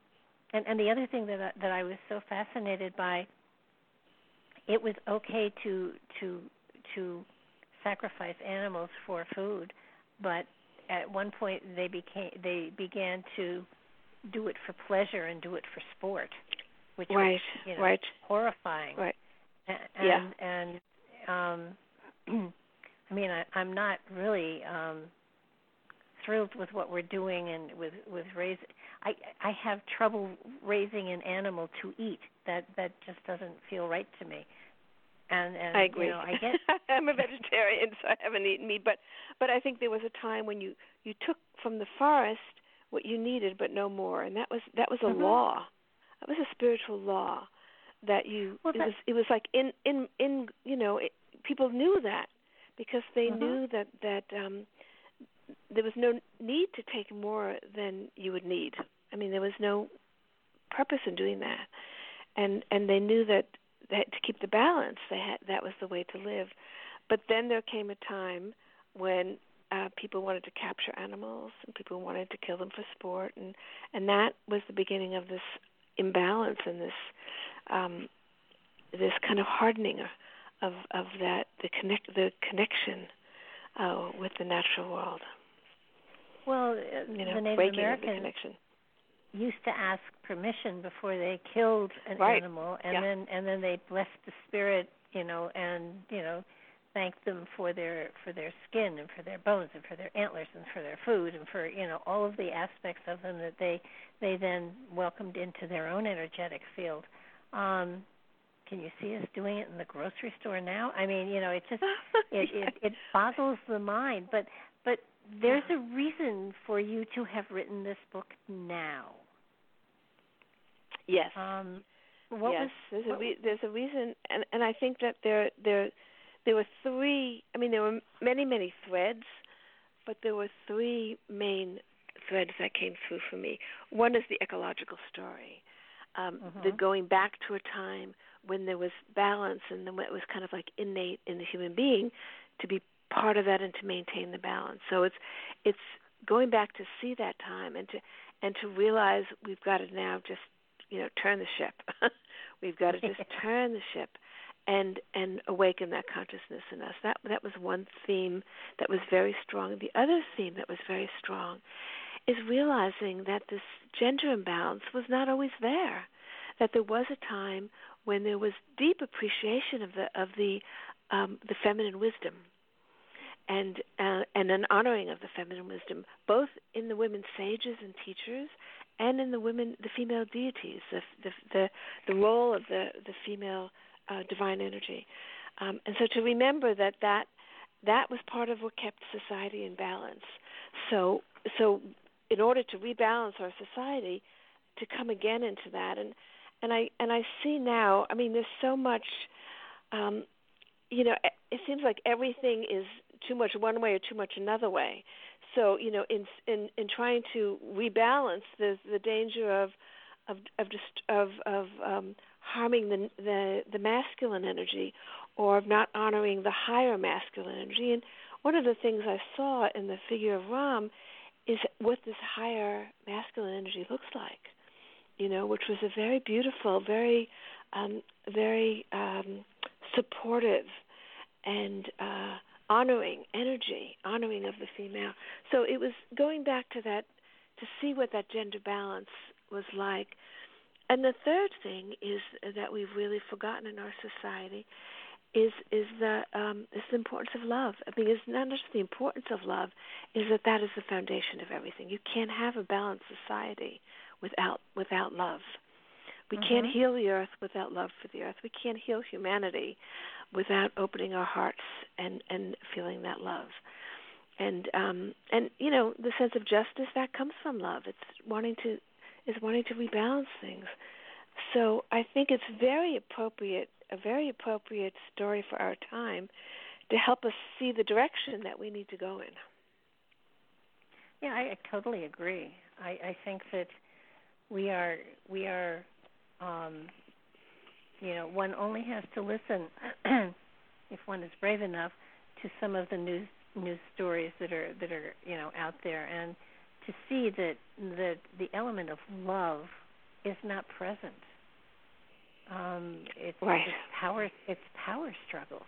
and and the other thing that I, that I was so fascinated by it was okay to to to sacrifice animals for food but at one point they became they began to do it for pleasure and do it for sport which Right. was you know, Right. horrifying Right. and Yeah. and um I mean I I'm not really um thrilled with what we're doing and with with raising I I have trouble raising an animal to eat that that just doesn't feel right to me and and I agree. you know I get I'm a vegetarian, so I haven't eaten meat. But but I think there was a time when you you took from the forest what you needed, but no more, and that was that was a Mhm. law. That was a spiritual law that you. Well, it that- was it was like in in in you know it, people knew that because they Mhm. knew that that um there was no need to take more than you would need. I mean, there was no purpose in doing that, and and they knew that that to keep the balance, they had that was the way to live. But then there came a time when uh, people wanted to capture animals and people wanted to kill them for sport, and and that was the beginning of this imbalance and this um, this kind of hardening of of that the connect the connection uh, with the natural world. well uh, You know, the Native breaking of the Americans connection. used to ask permission before they killed an Right. animal and Yeah. then and then they blessed the spirit you know and you know thanked them for their for their skin and for their bones and for their antlers and for their food and for you know all of the aspects of them that they they then welcomed into their own energetic field um can you see us doing it in the grocery store now i mean you know it just it it, it boggles the mind but but there's a reason for you to have written this book now yes. um, What yes, was, there's what, a re- there's a reason, and and I think that there there there were three. I mean, there were many many threads, but there were three main threads that came through for me. One is the ecological story, um, mm-hmm. the going back to a time when there was balance and then it was kind of like innate in the human being to be part of that and to maintain the balance. So it's it's going back to see that time and to and to realize we've got to now just you know turn the ship. we've got to just turn the ship and and awaken that consciousness in us. That that was one theme that was very strong. The other theme that was very strong is realizing that this gender imbalance was not always there. That there was a time when there was deep appreciation of the of the um, the feminine wisdom and uh, and an honoring of the feminine wisdom, both in the women sages and teachers, and in the women, the female deities, the the the, the role of the the female uh, divine energy, um, and so to remember that that that was part of what kept society in balance. So so in order to rebalance our society, to come again into that and and I and I see now. I mean, there's so much. Um, you know, it seems like everything is too much one way or too much another way. So you know, in in in trying to rebalance, there's the danger of of of just of of um, harming the the the masculine energy, or of not honoring the higher masculine energy. And one of the things I saw in the figure of Ram is what this higher masculine energy looks like. You know, which was a very beautiful, very um, very um, supportive and uh, honoring energy, honoring of the female. So it was going back to that to see what that gender balance was like. And the third thing is that we've really forgotten in our society is is the um, is the importance of love. I mean, it's not just the importance of love, is that that is the foundation of everything. You can't have a balanced society without without love. We mm-hmm. can't heal the earth without love for the earth. We can't heal humanity without opening our hearts and and feeling that love. And um and you know, the sense of justice that comes from love. It's wanting to is wanting to rebalance things. So I think it's very appropriate a very appropriate story for our time to help us see the direction that we need to go in. Yeah, I, I totally agree. I, I think that we are we are um, you know one only has to listen if one is brave enough to some of the news news stories that are that are you know out there and to see that that the element of love is not present um it's, right. it's power it's power struggles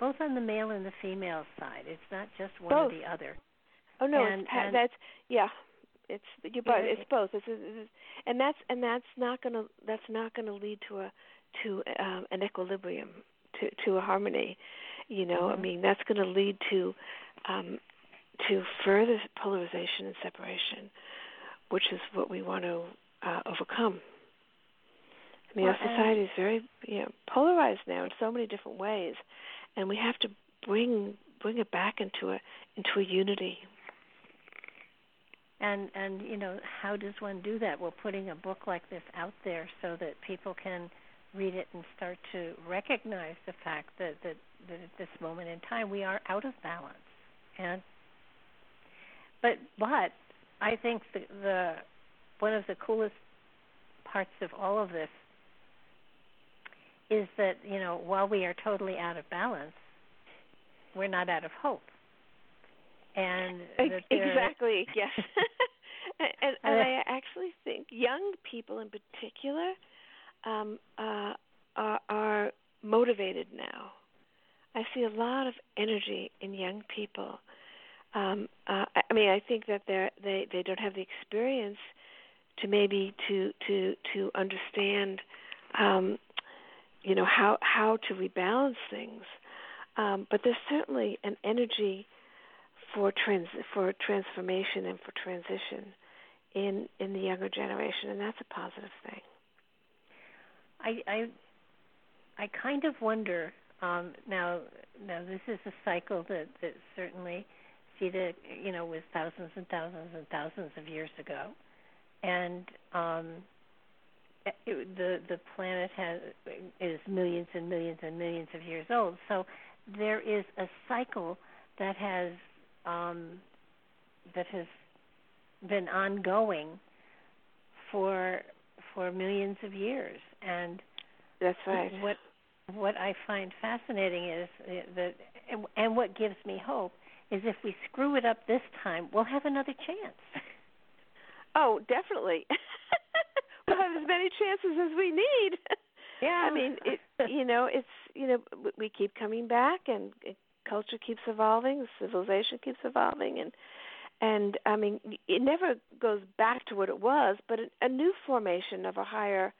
both on the male and the female side it's not just one both. or the other oh no and, it's pa- and, that's yeah it's you. Yeah, it's both. It's, it's, and that's and that's not going to that's not going to lead to a to um, an equilibrium to to a harmony. You know, mm-hmm. I mean that's going to lead to um, to further polarization and separation, which is what we want to uh, overcome. I mean, well, our society is very you know, polarized now in so many different ways, and we have to bring bring it back into a into a unity and and you know how does one do that? Well putting a book like this out there so that people can read it and start to recognize the fact that that, that at this moment in time we are out of balance. And but but i think the the one of the coolest parts of all of this is that you know while we are totally out of balance we're not out of hope and exactly yes and, and I actually think young people in particular um, uh, are, are motivated now. I see a lot of energy in young people. Um, uh, I mean, I think that they they they don't have the experience to maybe to to to understand, um, you know, how how to rebalance things. Um, but there's certainly an energy for trans for transformation and for transition in in the younger generation, and that's a positive thing. I I I kind of wonder um, now. Now this is a cycle that that certainly Sita, you know, was thousands and thousands and thousands of years ago, and um, the the planet has is millions and millions and millions of years old. So there is a cycle that has um, that has been ongoing for for millions of years, and that's right. What what I find fascinating is that, and, and what gives me hope is if we screw it up this time, we'll have another chance. Oh, definitely. we'll have as many chances as we need. Yeah. I mean, it, you know, it's you know, we keep coming back, and culture keeps evolving, civilization keeps evolving, and and I mean, it never goes back to what it was, but a, a new formation of a higher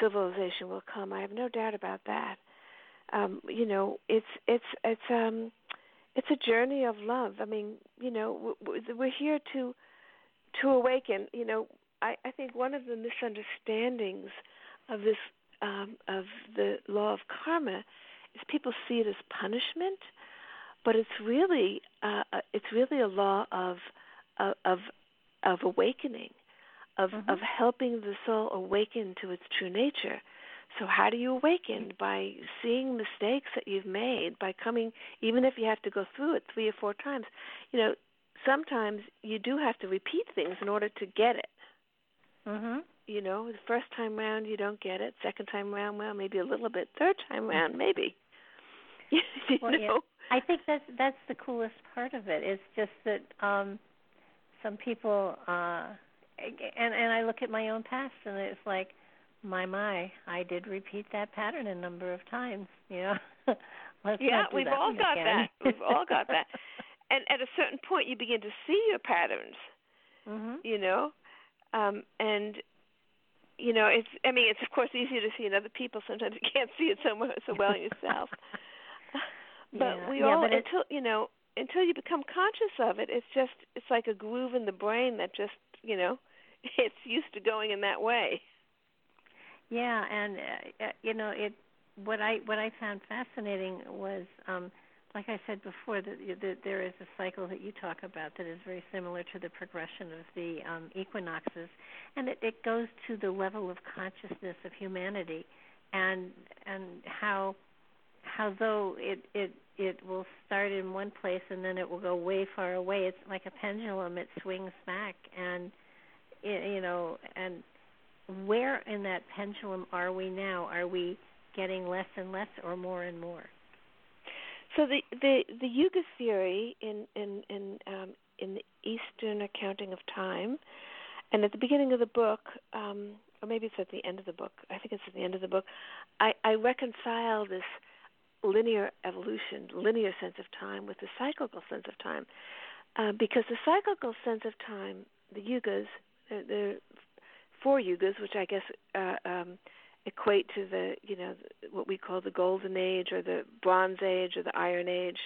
civilization will come. I have no doubt about that. Um, you know, it's it's it's um it's a journey of love. I mean, you know, we're here to to awaken. You know, I I think one of the misunderstandings of this um of the law of karma is people see it as punishment, but it's really uh it's really a law of of of awakening of mm-hmm. of helping the soul awaken to its true nature. So how do you awaken? By seeing mistakes that you've made, by coming even if you have to go through it three or four times. You know, sometimes you do have to repeat things in order to get it. Mhm. You know, the first time round you don't get it, second time round well maybe a little bit, third time round maybe. you well, know? Yeah. I think that's that's the coolest part of it. It's just that um some people uh and and I look at my own past and it's like my my I did repeat that pattern a number of times you know? Let's yeah we've all got again. that. We've all got that. And at a certain point you begin to see your patterns mhm you know? Um and you know it's i mean it's of course easier to see in other people. Sometimes you can't see it so so well in yourself but yeah. we yeah, all but until you know until you become conscious of it it's just it's like a groove in the brain that just you know it's used to going in that way. Yeah, and uh, uh, you know it. What I what I found fascinating was, um, like I said before, that, that there is a cycle that you talk about that is very similar to the progression of the um, equinoxes, and it, it goes to the level of consciousness of humanity, and and how how though it it it will start in one place and then it will go way far away. It's like a pendulum; it swings back and you know, and where in that pendulum are we now? Are we getting less and less, or more and more? So the the the Yuga theory in in in um, in the Eastern accounting of time, and at the beginning of the book, um, or maybe it's at the end of the book. I think it's at the end of the book. I, I reconcile this linear evolution, linear sense of time, with the cyclical sense of time, uh, because the cyclical sense of time, the yugas, the, the four yugas, which I guess uh, um, equate to the you know what we call the golden age or the bronze age or the iron age.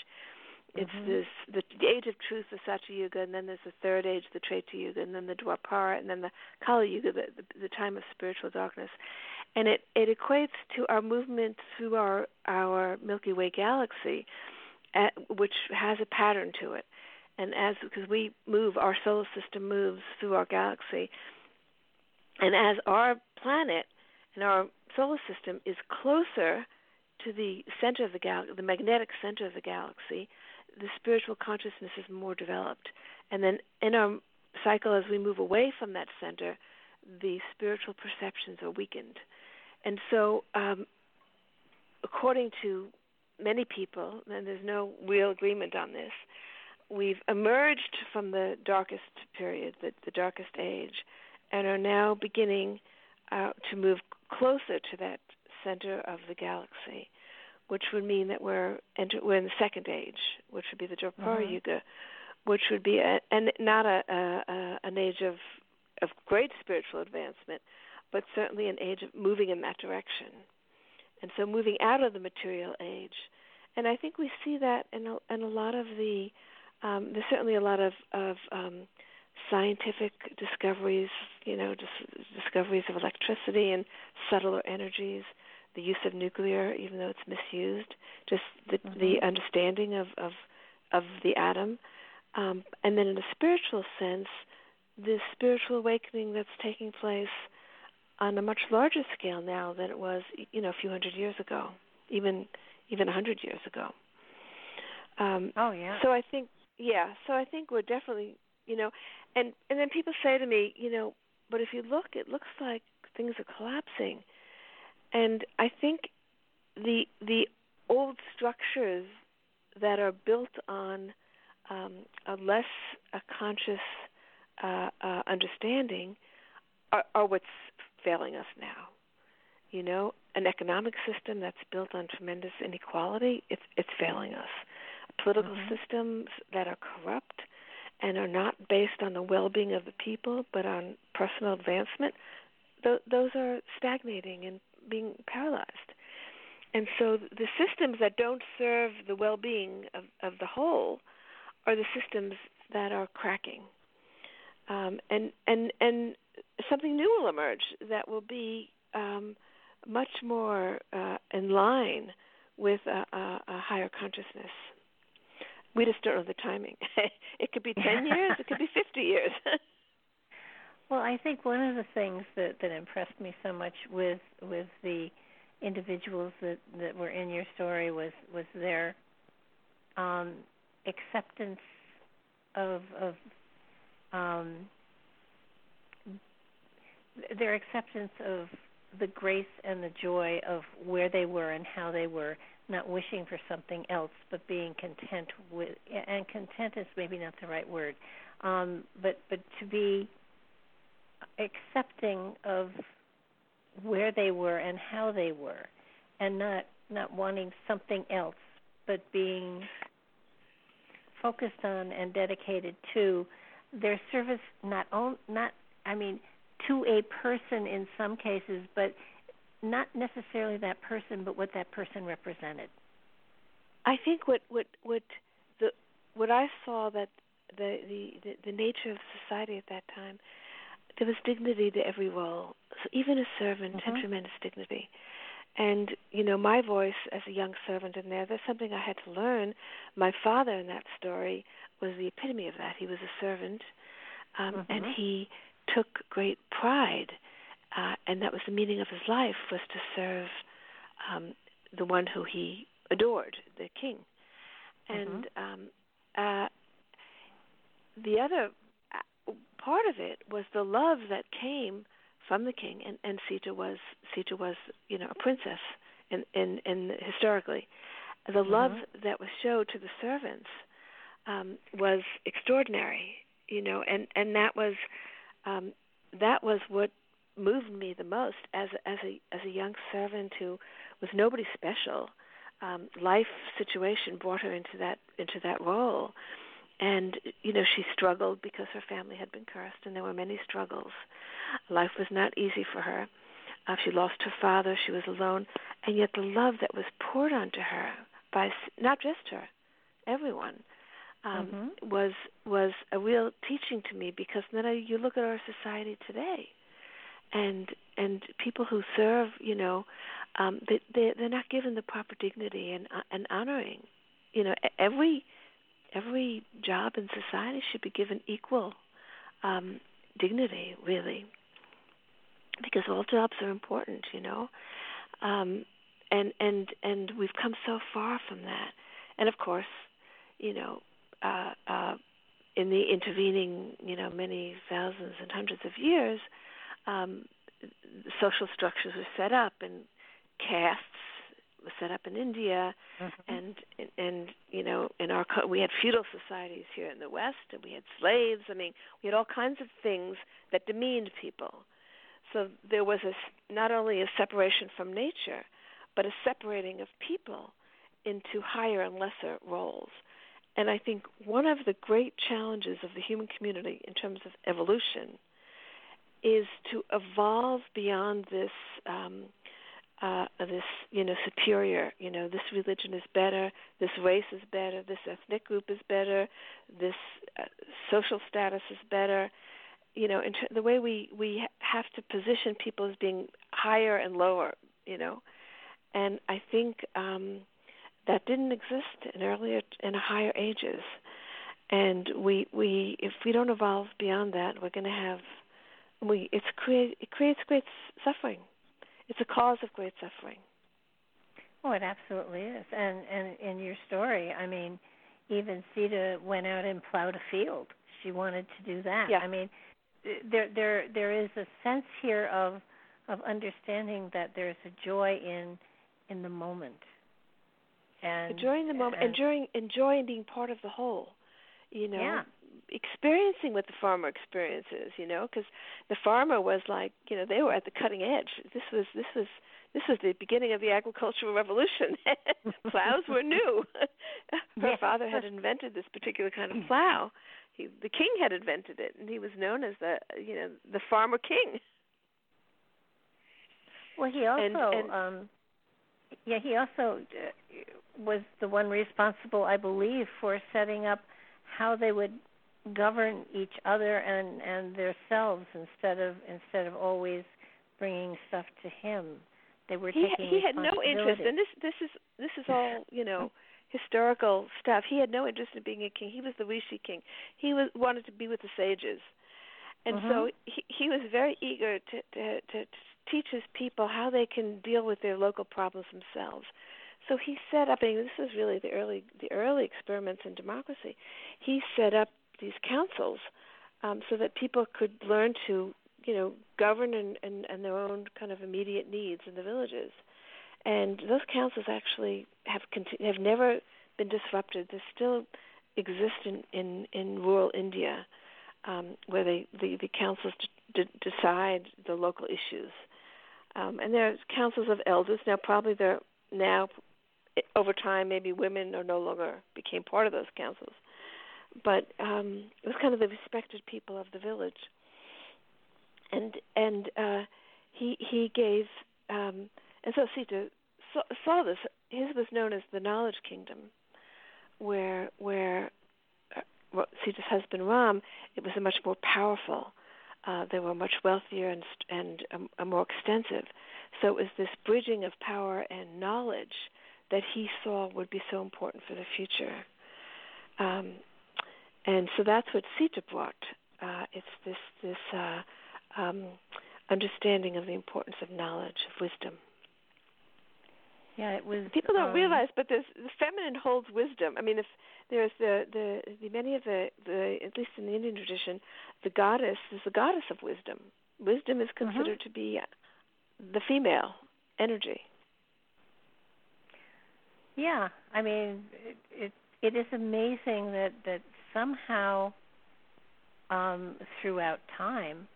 It's mm-hmm. this the, the age of truth, the Satya Yuga, and then there's the third age, the Treta Yuga, and then the Dwapara, and then the Kali Yuga, the, the, the time of spiritual darkness. And it it equates to our movement through our our Milky Way galaxy, at, which has a pattern to it. And as because we move, our solar system moves through our galaxy, and as our planet and our solar system is closer to the center of the galaxy, the magnetic center of the galaxy, the spiritual consciousness is more developed, and then in our cycle, as we move away from that center, the spiritual perceptions are weakened, and so. Um, according to many people, and there's no real agreement on this, we've emerged from the darkest period, the, the darkest age, and are now beginning uh, to move closer to that center of the galaxy, which would mean that we're enter, we're in the second age, which would be the Dwapara mm-hmm. Yuga, which would be a, and not a, a, an age of of great spiritual advancement, but certainly an age of moving in that direction, and so moving out of the material age. And I think we see that in a, in a lot of the um, there's certainly a lot of, of um, scientific discoveries, you know, dis- discoveries of electricity and subtler energies, the use of nuclear, even though it's misused, just the, mm-hmm. the understanding of, of of the atom, um, and then in a spiritual sense, the spiritual awakening that's taking place on a much larger scale now than it was, you know, a few hundred years ago, even even a hundred years ago. Um, oh yeah. So I think, yeah. So I think we're definitely, you know, and and then people say to me, you know, but if you look, it looks like things are collapsing, and I think the the old structures that are built on um, a less a conscious uh, uh, understanding are, are what's failing us now. You know, an economic system that's built on tremendous inequality, it's it's failing us. Political mm-hmm. systems that are corrupt and are not based on the well-being of the people, but on personal advancement, th- those are stagnating and being paralyzed. And so the systems that don't serve the well-being of, of the whole are the systems that are cracking. Um, and and and something new will emerge that will be um, much more uh, in line with a, a, a higher consciousness. We just don't know the timing. it could be 10 years, it could be 50 years. well, I think one of the things that, that impressed me so much with with the individuals that, that were in your story was was their um, acceptance of of um, their acceptance of the grace and the joy of where they were and how they were, not wishing for something else, but being content with. And content is maybe not the right word, um, but but to be accepting of where they were and how they were, and not not wanting something else, but being focused on and dedicated to their service. Not on not I mean to a person in some cases, but not necessarily that person, but what that person represented. I think what what what the what I saw that the the the, the nature of society at that time, there was dignity to every role. So even a servant mm-hmm. had tremendous dignity. And you know, my voice as a young servant in there, there's something I had to learn. My father in that story was the epitome of that. He was a servant, um, mm-hmm. and he took great pride, uh, and that was the meaning of his life was to serve um, the one who he adored, the king. And mm-hmm. um, uh, the other uh, part of it was the love that came from the king, and, and Sita was Sita was you know a princess in in, in historically. The mm-hmm. love that was showed to the servants um, was extraordinary, you know, and and that was um, that was what moved me the most as as a as a young servant who was nobody special. Um, life situation brought her into that into that role, and you know she struggled because her family had been cursed, and there were many struggles. Life was not easy for her. Uh, she lost her father. She was alone, and yet the love that was poured onto her by not just her, everyone, um, mm-hmm. was was a real teaching to me because then I, you look at our society today, and and people who serve, you know, um, they, they they're not given the proper dignity and uh, and honoring. You know, every every job in society should be given equal um, dignity, really, because all jobs are important. You know, um, and and and we've come so far from that. And of course, you know, uh, uh, in the intervening, you know, many thousands and hundreds of years, um, social structures were set up and castes were set up in India, mm-hmm. and and you know, in our we had feudal societies here in the West, and we had slaves. I mean, we had all kinds of things that demeaned people. So there was a not only a separation from nature, but a separating of people into higher and lesser roles. And I think one of the great challenges of the human community in terms of evolution is to evolve beyond this um, uh, this you know superior you know this religion is better this race is better this ethnic group is better this uh, social status is better. You know in ter- the way we we have to position people as being higher and lower you know. And i think um that didn't exist in earlier in higher ages and we we if we don't evolve beyond that we're going to have we it's create it creates great suffering. It's a cause of great suffering. Oh, it absolutely is. And and in your story, I mean, even Sita went out and plowed a field. She wanted to do that. Yeah. I mean, there there there is a sense here of of understanding that there's a joy in in the moment. And enjoying the moment, and, enjoying enjoying being part of the whole. You know, yeah. experiencing what the farmer experiences. You know, because the farmer was like, you know, they were at the cutting edge. This was this was this was the beginning of the agricultural revolution. Plows were new. Her father had invented this particular kind of plow. He, the king had invented it, and he was known as the you know the farmer king. Well, he also, and, and, um, yeah, he also uh, was the one responsible, I believe, for setting up how they would govern each other and and themselves instead of instead of always bringing stuff to him. They were he taking he had no interest, and this this is this is all you know historical stuff. He had no interest in being a king. He was the Rishi king. He was wanted to be with the sages, and mm-hmm. so he he was very eager to, to to teach his people how they can deal with their local problems themselves. So he set up, and this is really the early the early experiments in democracy. He set up these councils um, so that people could learn to you know govern and, and and their own kind of immediate needs in the villages and those councils actually have conti- have never been disrupted. They still exist in in, in rural India, um, where they the, the councils d- d- decide the local issues. Um, and there's councils of elders now. Probably they're now over time maybe women are no longer became part of those councils, but um, it was kind of the respected people of the village. And and uh, he he gave um, and so Sita saw, saw this. His was known as the Knowledge Kingdom, where where uh, Sita's husband Ram, it was a much more powerful. Uh, they were much wealthier and and um, more extensive. So it was this bridging of power and knowledge that he saw would be so important for the future. Um, and so that's what Sita brought. Uh, it's this this uh, um, understanding of the importance of knowledge, of wisdom. Yeah, it was. People don't um, realize, but there's, the feminine holds wisdom. I mean, if there's the, the the many of the the at least in the Indian tradition, the goddess is the goddess of wisdom. Wisdom is Mm-hmm. considered mm-hmm. to be the female energy. Yeah, I mean, it it, it is amazing that that somehow um, throughout time,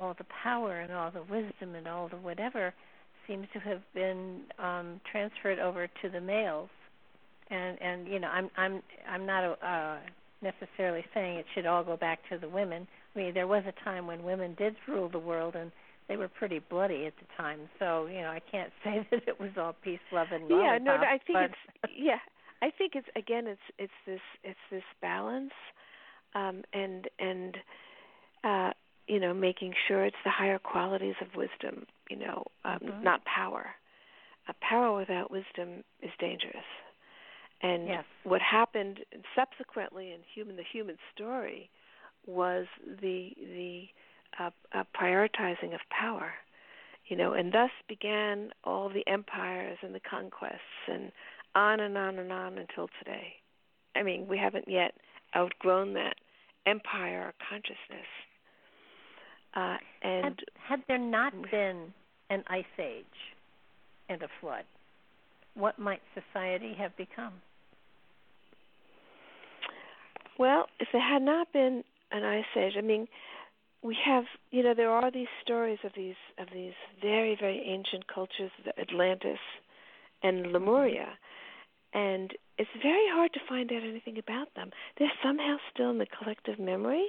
all the power and all the wisdom and all the whatever seems to have been um, transferred over to the males, and and you know I'm I'm I'm not uh, necessarily saying it should all go back to the women. I mean there was a time when women did rule the world and they were pretty bloody at the time. So you know I can't say that it was all peace, love, and yeah. No, I think it's yeah. I think it's again it's it's this it's this balance, um, and and uh, you know making sure it's the higher qualities of wisdom you know, um, mm-hmm. not power. A power without wisdom is dangerous. And yes. what happened subsequently in human the human story was the the uh, uh, prioritizing of power, you know, and thus began all the empires and the conquests and on and on and on until today. I mean, we haven't yet outgrown that empire or consciousness. Uh, and had, had there not been an ice age and a flood, what might society have become? Well, if there had not been an ice age, I mean, we have, you know, there are these stories of these of these very very ancient cultures, Atlantis and Lemuria, and it's very hard to find out anything about them. They're somehow still in the collective memory,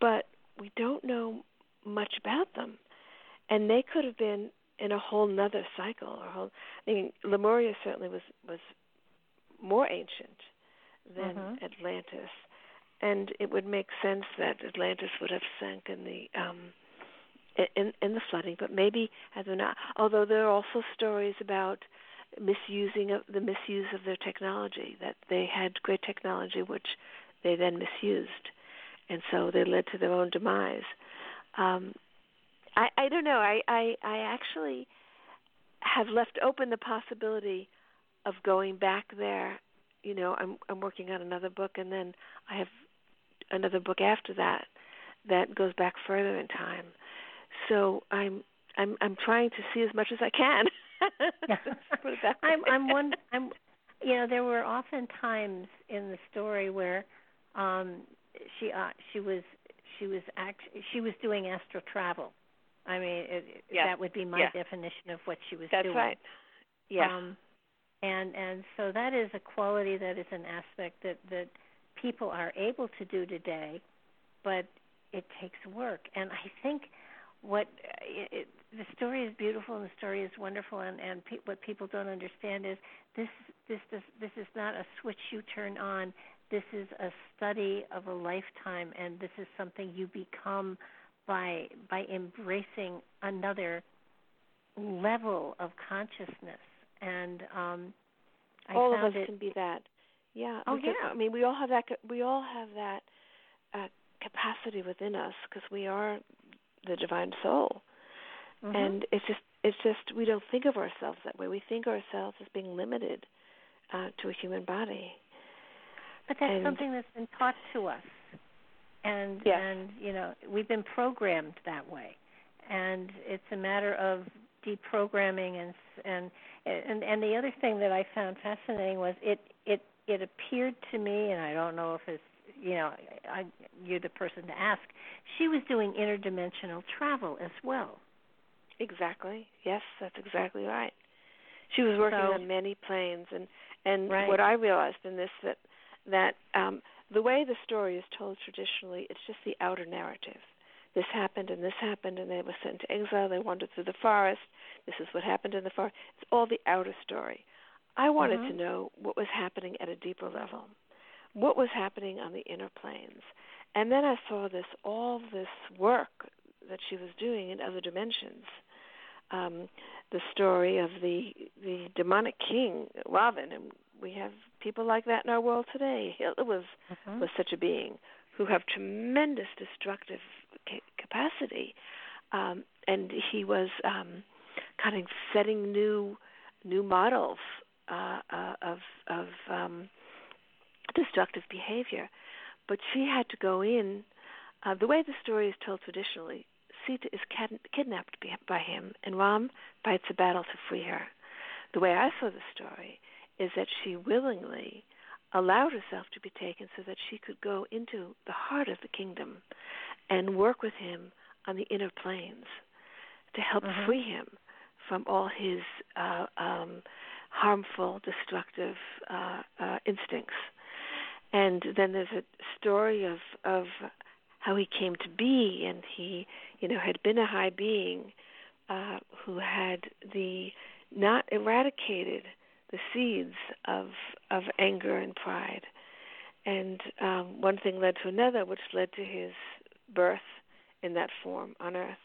but we don't know much about them, and they could have been in a whole nother cycle. Or whole, I mean, Lemuria certainly was was more ancient than mm-hmm. Atlantis, and it would make sense that Atlantis would have sunk in the um, in in the flooding, but maybe had they not. Although there are also stories about misusing of the misuse of their technology that they had great technology which they then misused and so they led to their own demise. um, I I don't know. I I I actually have left open the possibility of going back there. You know, I'm I'm working on another book, and then I have another book after that that goes back further in time. So I'm I'm I'm trying to see as much as I can. Put it that. I'm I'm one I'm you know there were often times in the story where um she uh, she was she was act she was doing astral travel. I mean it, yeah. that would be my yeah. definition of what she was That's doing. That's right. Yeah. Um, and and so that is a quality that is an aspect that that people are able to do today, but it takes work. And I think what it, it, the story is beautiful and the story is wonderful and and pe- what people don't understand is this this this this is not a switch you turn on this is a study of a lifetime and this is something you become by by embracing another level of consciousness and um I all of us it, can be that yeah oh because, yeah I mean we all have that we all have that uh, capacity within us because we are the divine soul. Mm-hmm. And it's just it's just we don't think of ourselves that way. We think of ourselves as being limited uh, to a human body. But that's and, something that's been taught to us, and yes. and you know we've been programmed that way, and it's a matter of deprogramming and and and and the other thing that I found fascinating was it it it appeared to me, and I don't know if it's you know I, you're the person to ask. She was doing interdimensional travel as well. Exactly. Yes, that's exactly right. She was working so, on many planes, and and right. what I realized in this that that um, the way the story is told traditionally, it's just the outer narrative. This happened and this happened, and they were sent into exile. They wandered through the forest. This is what happened in the forest. It's all the outer story. I wanted mm-hmm. to know what was happening at a deeper level, what was happening on the inner planes, and then I saw this all this work that she was doing in other dimensions. Um, the story of the the demonic king Ravan, and we have people like that in our world today. Hitler was mm-hmm. was such a being who have tremendous destructive ca- capacity, um, and he was um, kind of setting new new models uh, uh, of of um, destructive behavior. But she had to go in. Uh, the way the story is told traditionally, Sita is cad- kidnapped by him, and Ram fights a battle to free her. The way I saw the story is that she willingly allowed herself to be taken so that she could go into the heart of the kingdom and work with him on the inner planes to help mm-hmm. free him from all his uh, um, harmful, destructive uh, uh, instincts. And then there's a story of of how he came to be, and he, you know, had been a high being uh, who had the not eradicated the seeds of of anger and pride, and um, one thing led to another, which led to his birth in that form on Earth.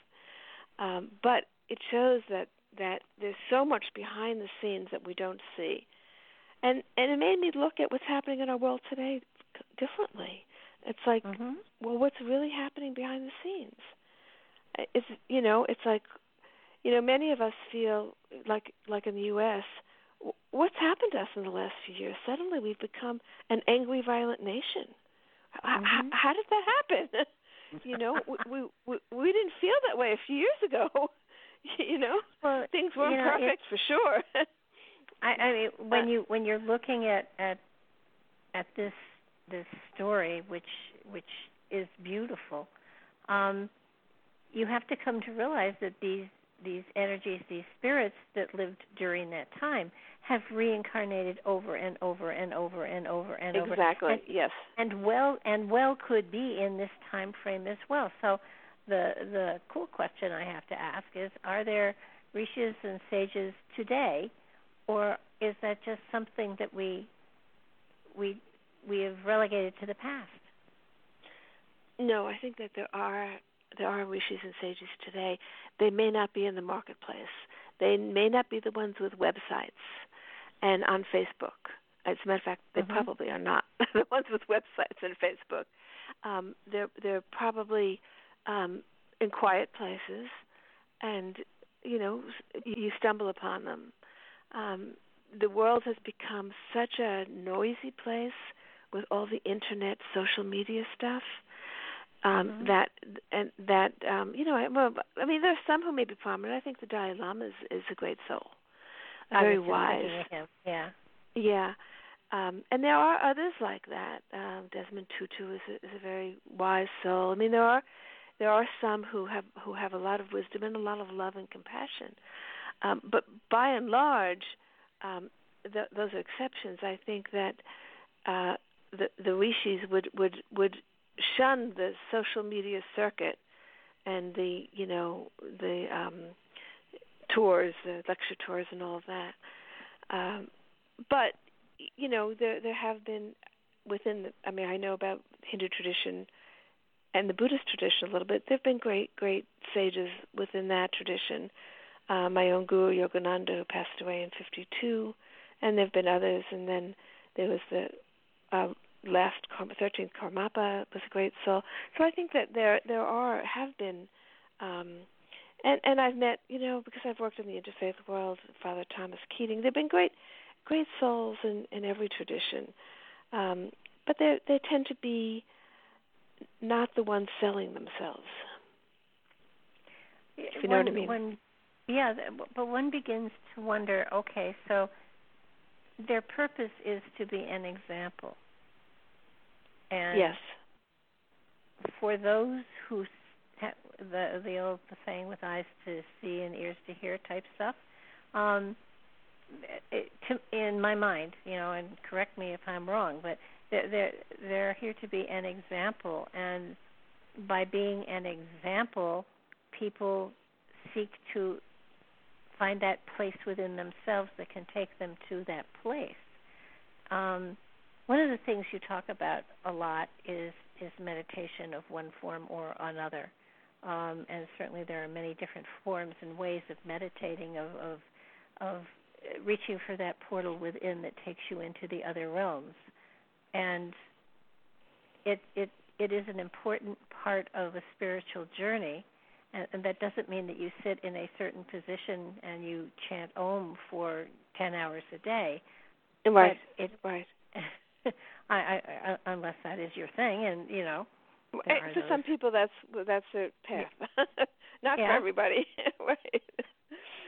Um, but it shows that that there's so much behind the scenes that we don't see, and and it made me look at what's happening in our world today differently. It's like, mm-hmm. well, what's really happening behind the scenes? It's you know, it's like, you know, many of us feel like like in the U.S. What's happened to us in the last few years? Suddenly, we've become an angry, violent nation. Mm-hmm. How, how did that happen? you know, we, we we we didn't feel that way a few years ago. you know, well, things weren't perfect for sure. I, I mean, when you when you're looking at at at this this story, which which is beautiful, um, you have to come to realize that these these energies, these spirits that lived during that time, have reincarnated over and over and over and over and exactly. over. Exactly. And, yes. And well and well could be in this time frame as well. So the the cool question I have to ask is: Are there rishis and sages today, or is that just something that we we we have relegated to the past? No, I think that there are there are rishis and sages today. They may not be in the marketplace. They may not be the ones with websites and on Facebook. As a matter of fact, they mm-hmm. probably are not the ones with websites and Facebook. Um, they're they're probably um, in quiet places, and you know you stumble upon them. Um, the world has become such a noisy place with all the internet, social media stuff. Um, mm-hmm. That and that um, you know, I, well, I mean, there are some who may be prominent. I think the Dalai Lama is, is a great soul, very wise. Yeah. Yeah. Um, and there are others like that. Um, Desmond Tutu is a, is a very wise soul. I mean, there are there are some who have who have a lot of wisdom and a lot of love and compassion. Um, but by and large, um, th- those are exceptions. I think that uh, the the rishis would would would shun the social media circuit and the you know the um, tours, the lecture tours, and all of that. Um, but you know, there there have been within. The, I mean, I know about Hindu tradition and the Buddhist tradition a little bit. There've been great great sages within that tradition. Uh, my own guru Yogananda, who passed away in '52, and there've been others. And then there was the uh, last thirteenth Karmapa was a great soul. So I think that there there are have been. Um, and and I've met, you know, because I've worked in the interfaith world, Father Thomas Keating. There've been great great souls in, in every tradition, um, but they they tend to be not the ones selling themselves. If you know when, what I mean. When, yeah, but one begins to wonder. Okay, so their purpose is to be an example, and yes, for those who have the the old the saying with eyes to see and ears to hear type stuff. Um, it, to, in my mind, you know, and correct me if I'm wrong, but they're, they're they're here to be an example, and by being an example, people seek to find that place within themselves that can take them to that place. Um, one of the things you talk about a lot is is meditation of one form or another, um, and certainly there are many different forms and ways of meditating of of, of reaching for that portal within that takes you into the other realms, and it it it is an important part of a spiritual journey, and, and that doesn't mean that you sit in a certain position and you chant Om for ten hours a day. Right. But it, right. I, I, I, unless that is your thing, and you know. For eh, some people, that's that's their path. Yeah. Not yeah. for everybody. right.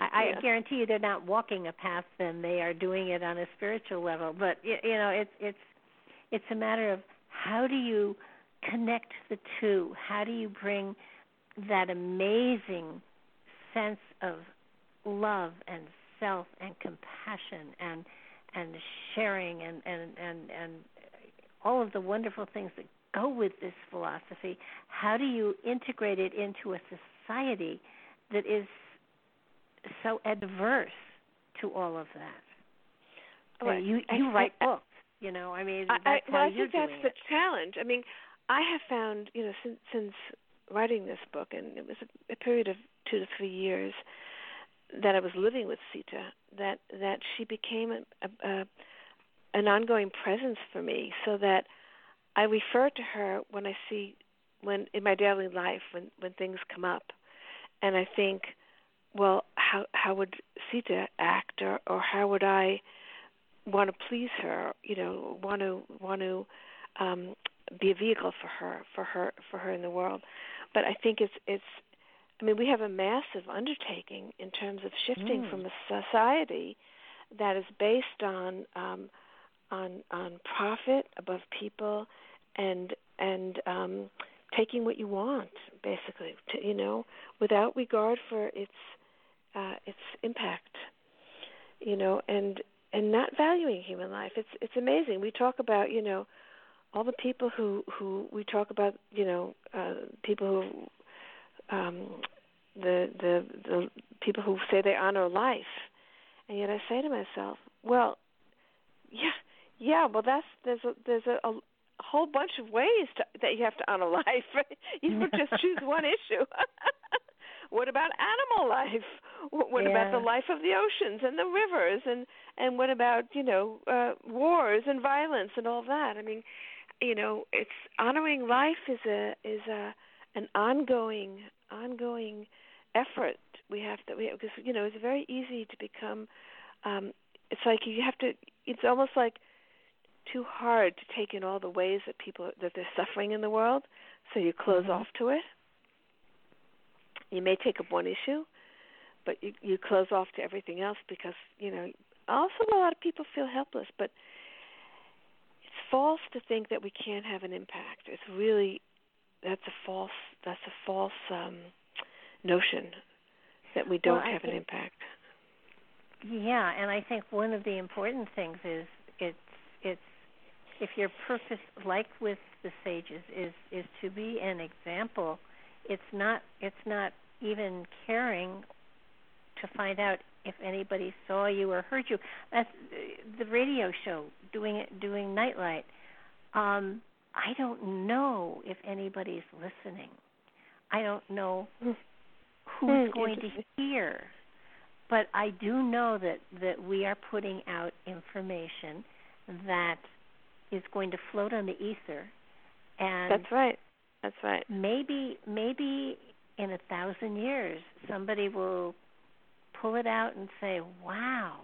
I, yeah. I guarantee you they're not walking a path then they are doing it on a spiritual level but you, you know it's it's it's a matter of how do you connect the two how do you bring that amazing sense of love and self and compassion and and sharing and and and and all of the wonderful things that go with this philosophy how do you integrate it into a society that is so adverse to all of that. Right. you you I, write I, books, you know. I mean, I, that's I, well, how I you're think that's the it. challenge. I mean, I have found, you know, since since writing this book, and it was a, a period of two to three years that I was living with Sita, that that she became a, a, a an ongoing presence for me, so that I refer to her when I see when in my daily life when when things come up, and I think well, how how would Sita act, or or how would I want to please her? You know, want to want to um, be a vehicle for her, for her, for her in the world. But I think it's it's. I mean, we have a massive undertaking in terms of shifting mm. from a society that is based on um, on on profit above people, and and um, taking what you want, basically, to, you know, without regard for its uh, its impact, you know, and and not valuing human life. It's it's amazing. We talk about you know all the people who who we talk about you know uh, people who um, the the the people who say they honor life, and yet I say to myself, well, yeah, yeah, well that's there's a there's a, a whole bunch of ways to, that you have to honor life. you don't just choose one issue. What about animal life? What yeah. about the life of the oceans and the rivers and and what about you know uh, wars and violence and all that? I mean, you know, it's honoring life is a is a an ongoing ongoing effort we have to we because you know it's very easy to become um it's like you have to it's almost like too hard to take in all the ways that people that they're suffering in the world so you close mm-hmm. off to it you may take up one issue but you you close off to everything else because you know also a lot of people feel helpless but it's false to think that we can't have an impact it's really that's a false that's a false um notion that we don't well, have think, an impact. Yeah, and I think one of the important things is it's it's if your purpose, like with the sages, is is to be an example. It's not it's not even caring to find out if anybody saw you or heard you. That's the radio show doing it doing nightlight. Um, I don't know if anybody's listening. I don't know hmm who's mm, going to hear. But I do know that that we are putting out information that is going to float on the ether, and that's right. That's right. Maybe maybe in a thousand years somebody will pull it out and say, "Wow,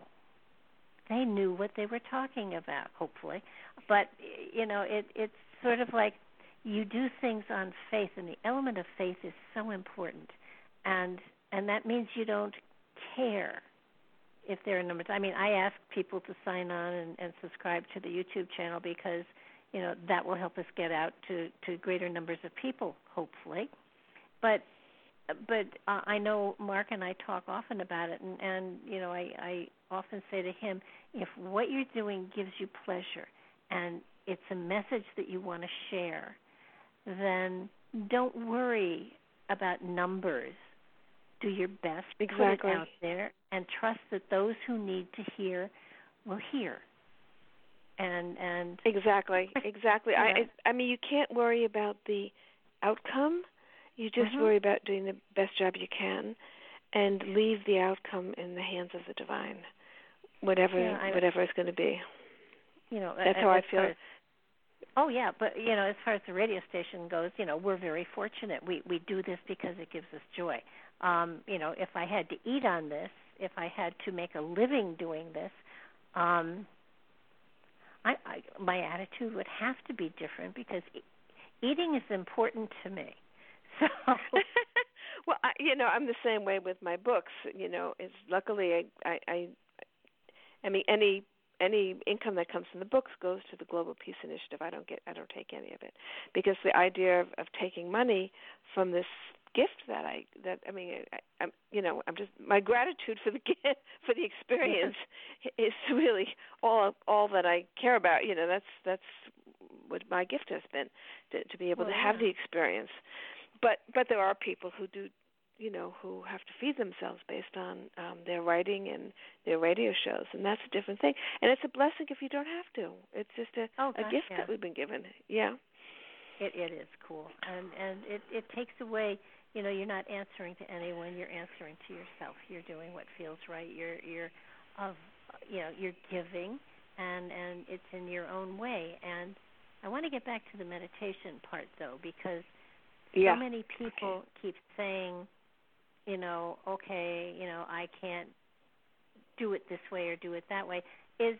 they knew what they were talking about." Hopefully, but you know, it it's sort of like you do things on faith, and the element of faith is so important and and that means you don't care if there are numbers. I mean, I ask people to sign on and, and subscribe to the YouTube channel because you know that will help us get out to to greater numbers of people, hopefully. But but uh, I know Mark and I talk often about it, and and you know I I often say to him, if what you're doing gives you pleasure and it's a message that you want to share, then don't worry about numbers do your best, exactly. put it out there, and trust that those who need to hear will hear. And and exactly, exactly. I I mean, you can't worry about the outcome. You just mm-hmm. worry about doing the best job you can, and leave the outcome in the hands of the divine, whatever yeah, whatever it's going to be. You know, that's how I feel. Oh yeah, but you know, as far as the radio station goes, you know, we're very fortunate. We we do this because it gives us joy um, you know, if I had to eat on this, if I had to make a living doing this, um, I, I my attitude would have to be different because eating is important to me. So. well, I, you know, I'm the same way with my books. You know, it's luckily I, I, I, I mean, any any income that comes from the books goes to the Global Peace Initiative. I don't get, I don't take any of it, because the idea of, of taking money from this gift that I that I mean I, I'm you know I'm just my gratitude for the gift for the experience mm-hmm. is really all all that I care about. You know that's that's what my gift has been to to be able well, to have yeah. the experience. But but there are people who do you know who have to feed themselves based on um their writing and their radio shows and that's a different thing. And it's a blessing if you don't have to. It's just a oh, a gift yeah. that we've been given. Yeah. It it is cool. And and it it takes away you know you're not answering to anyone you're answering to yourself. You're doing what feels right. You're you're of you know you're giving and and it's in your own way. And i want to get back to the meditation part though because yeah. so many people okay. keep saying you know okay you know i can't do it this way or do it that way is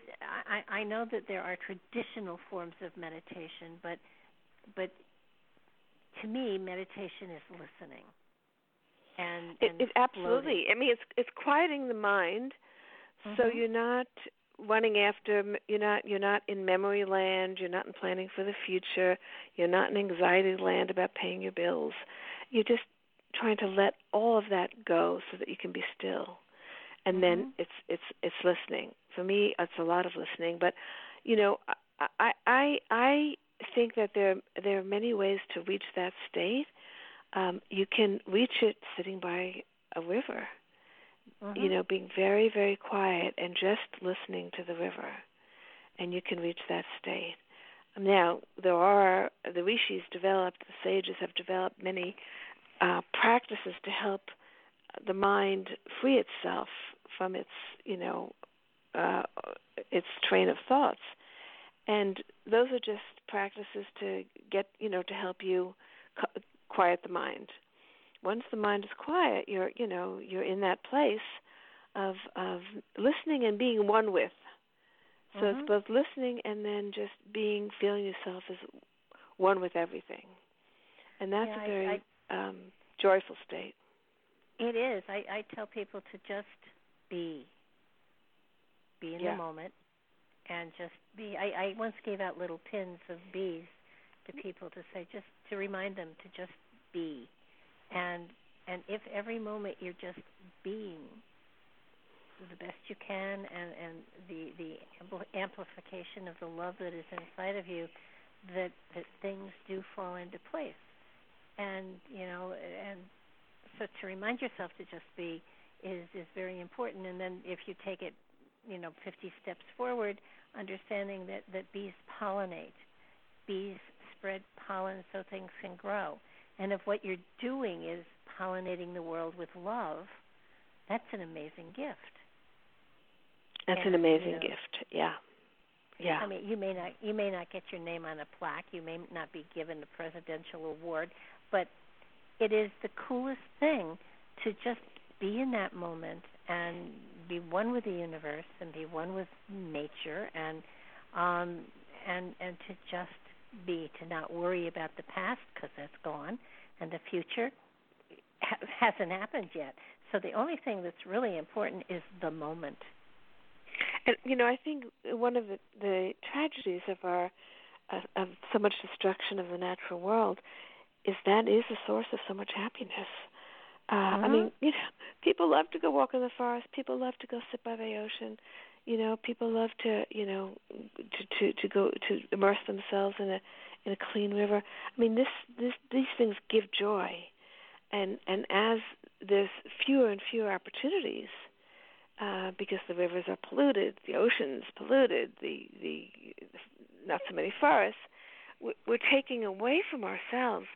i i know that there are traditional forms of meditation but but to me, meditation is listening. And, it, it absolutely. I mean, it's it's quieting the mind, mm-hmm. so you're not running after. You're not you're not in memory land. You're not in planning for the future. You're not in anxiety land about paying your bills. You're just trying to let all of that go so that you can be still, and mm-hmm. then it's it's it's listening. For me, it's a lot of listening. But you know, I I I think that there there are many ways to reach that state. Um, you can reach it sitting by a river. Mm-hmm. You know, being very very quiet and just listening to the river, and you can reach that state. Now there are the rishis developed, the sages have developed many uh, practices to help the mind free itself from its you know uh, its train of thoughts and those are just practices to get you know to help you quiet the mind once the mind is quiet, you're you know you're in that place of of listening and being one with. So mm-hmm. it's both listening and then just being feeling yourself as one with everything, and that's yeah, a very I, I, um, joyful state. It is. I, I tell people to just be, be in yeah. the moment, and just be. I, I once gave out little pins of bees to people to say just to remind them to just be, and and if every moment you're just being the best you can, and and the the amplification of the love that is inside of you, that that things do fall into place, and you know and so to remind yourself to just be is is very important. And then if you take it, you know, 50 steps forward, understanding that that bees pollinate, bees spread pollen so things can grow. And if what you're doing is pollinating the world with love, that's an amazing gift. That's and, an amazing you know, gift. Yeah. Yeah. I mean, you may not you may not get your name on a plaque, you may not be given a presidential award, but it is the coolest thing to just be in that moment and be one with the universe and be one with nature and um and and to just be to not worry about the past because that's gone and the future ha- hasn't happened yet. So the only thing that's really important is the moment. And you know i think one of the, the tragedies of our uh, of so much destruction of the natural world is that is a source of so much happiness. Uh, mm-hmm. I mean, you know, people love to go walk in the forest. People love to go sit by the ocean. You know, people love to, you know, to to to go to immerse themselves in a in a clean river. I mean, this this these things give joy, and and as there's fewer and fewer opportunities, uh, because the rivers are polluted, the oceans polluted, the the not so many forests, we're taking away from ourselves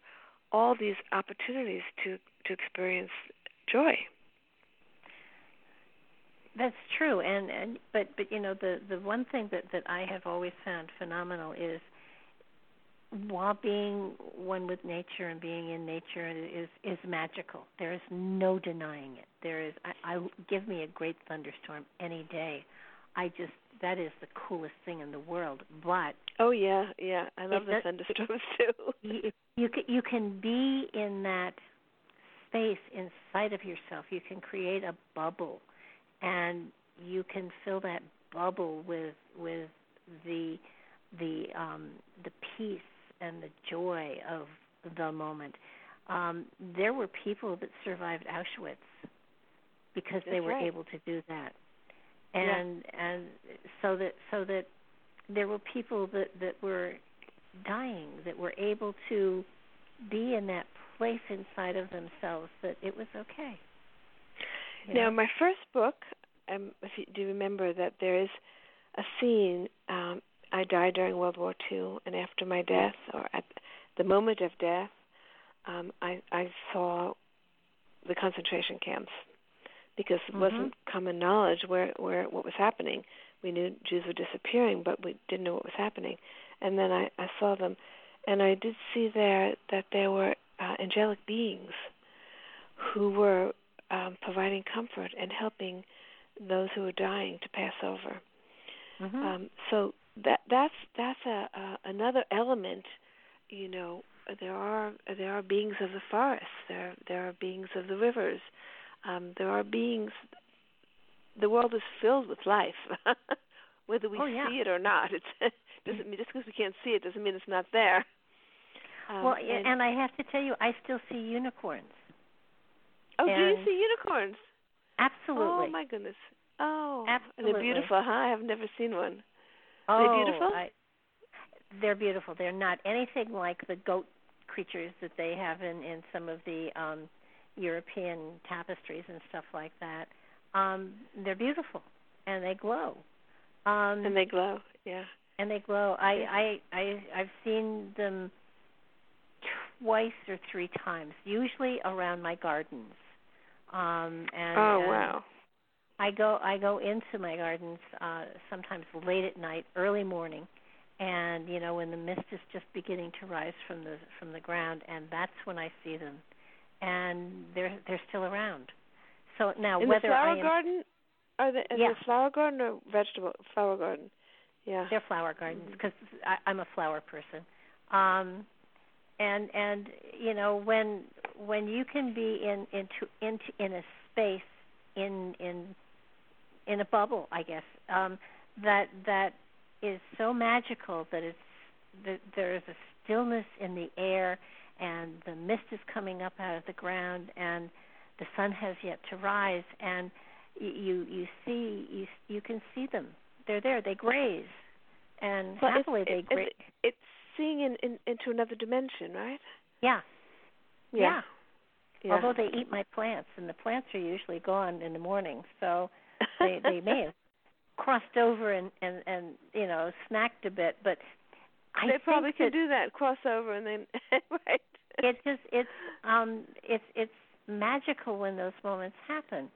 all these opportunities to to experience joy. That's true, and and but but you know the the one thing that that I have always found phenomenal is while being one with nature and being in nature is is magical. There is no denying it. There is I, I give me a great thunderstorm any day. I just that is the coolest thing in the world. But oh yeah, yeah, I love the thunderstorms too. you, you can you can be in that space inside of yourself. You can create a bubble, and you can fill that bubble with with the the um, the peace and the joy of the moment. Um, there were people that survived Auschwitz because That's they were right. able to do that and yeah. and so that so that there were people that that were dying that were able to be in that place inside of themselves that it was okay. You now, know? my first book, um, if you do remember that there is a scene. Um, I died during World War II, and after my death, or at the moment of death, um, I, I saw the concentration camps because it mm-hmm. wasn't common knowledge where where what was happening. We knew Jews were disappearing, but we didn't know what was happening. And then I, I saw them, and I did see there that there were uh, angelic beings who were um, providing comfort and helping those who were dying to pass over. Mm-hmm. Um, so that that's that's a, a another element. You know, there are there are beings of the forest. There there are beings of the rivers. Um, there are beings. The world is filled with life, whether we oh, yeah. see it or not. It doesn't mean just because we can't see it doesn't mean it's not there. Um, well, and, and, I have to tell you, I still see unicorns. Oh, and do you see unicorns? Absolutely. Oh my goodness. Oh, absolutely. They're beautiful, huh? I have never seen one. Oh, Are they beautiful? I, they're beautiful. They're not anything like the goat creatures that they have in in some of the um European tapestries and stuff like that. Um, they're beautiful and they glow. Um, and they glow, yeah. And they glow. I I I I've seen them twice or three times, usually around my gardens. Um, and oh and wow! I go I go into my gardens uh, sometimes late at night, early morning, and you know when the mist is just beginning to rise from the from the ground, and that's when I see them and they're they're still around. So now in whether the flower am, garden, are they in Yeah. the flower garden or vegetable flower garden? Yeah. they're flower gardens because I'm a flower person. Um, and and you know when when you can be in into into in a space in in in a bubble, I guess um, that that is so magical that it's that there is a stillness in the air and the mist is coming up out of the ground and the sun has yet to rise and you you see you you can see them they're there they graze and Well, it's- happily they graze it- it's seeing in, in into another dimension, right? yeah Yeah. Yeah. although they eat my plants and the plants are usually gone in the morning so they they may have crossed over and and and you know snacked a bit but I they probably can that do that cross over and then right. It just it's um it's it's magical when those moments happen.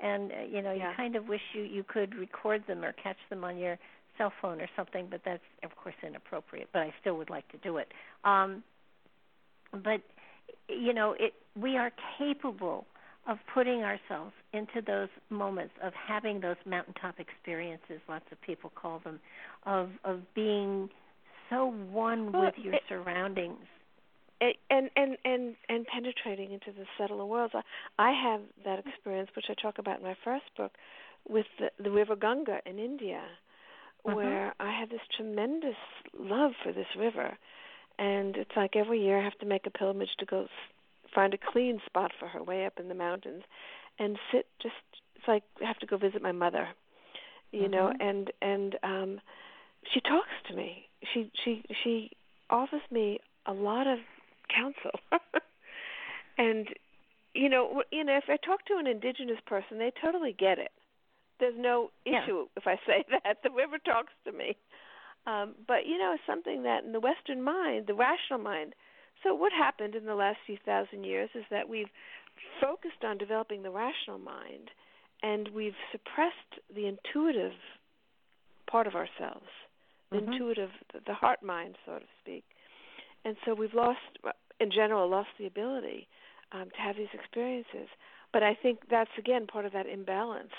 And uh, you know Yeah. you kind of wish you you could record them or catch them on your cell phone or something but that's of course inappropriate but I still would like to do it. Um but you know it we are capable of putting ourselves into those moments of having those mountaintop experiences lots of people call them of of being so one Well, with your it- surroundings and and and and penetrating into the subtler worlds. I, I have that experience, which I talk about in my first book, with the, the River Ganga in India, Mhm. where I have this tremendous love for this river, and it's like every year I have to make a pilgrimage to go s- find a clean spot for her way up in the mountains, and sit just. It's like I have to go visit my mother, you know, Mhm. and and um, she talks to me. She she she offers me a lot of counsel. and you know, you know, if I talk to an indigenous person, they totally get it. There's no Yeah. issue if I say that. The river talks to me. Um, but you know, it's something that in the Western mind, the rational mind. So what happened in the last few thousand years is that we've focused on developing the rational mind, and we've suppressed the intuitive part of ourselves, the Mhm. intuitive, the heart mind, so to speak. And so we've lost, in general, lost the ability um, to have these experiences. But I think that's again part of that imbalance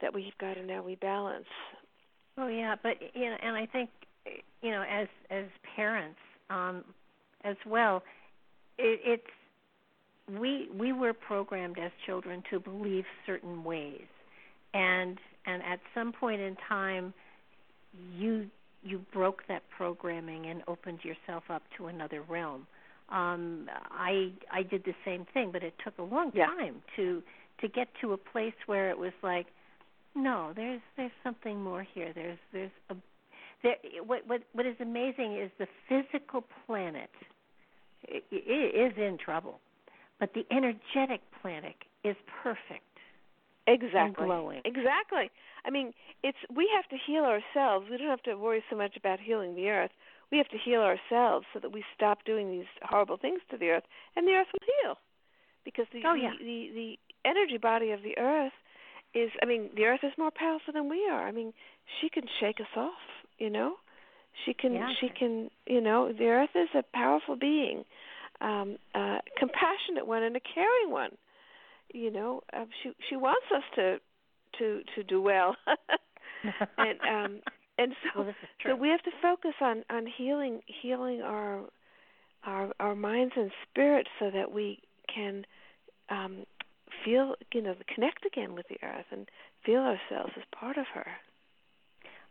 that we've got to now rebalance. Oh yeah, but you know, and I think you know, as as parents um, as well, it, it's we we were programmed as children to believe certain ways, and and at some point in time, you you broke that programming and opened yourself up to another realm. Um, I I did the same thing, but it took a long Yeah. time to to get to a place where it was like, no, there's there's something more here. There's there's a there. What what what is amazing is the physical planet i i is in trouble, but the energetic planet is perfect. Exactly. Exactly. I mean, it's we have to heal ourselves. We don't have to worry so much about healing the earth. We have to heal ourselves so that we stop doing these horrible things to the earth, and the earth will heal. Because the Oh, yeah. the, the the energy body of the earth is. I mean, the earth is more powerful than we are. I mean, she can shake us off. You know, she can. Yeah. She can. You know, the earth is a powerful being, um, uh, compassionate one and a caring one you know uh, she she wants us to to to do well and um and so well, this is true. so we have to focus on on healing healing our our our minds and spirits so that we can um feel you know connect again with the earth and feel ourselves as part of her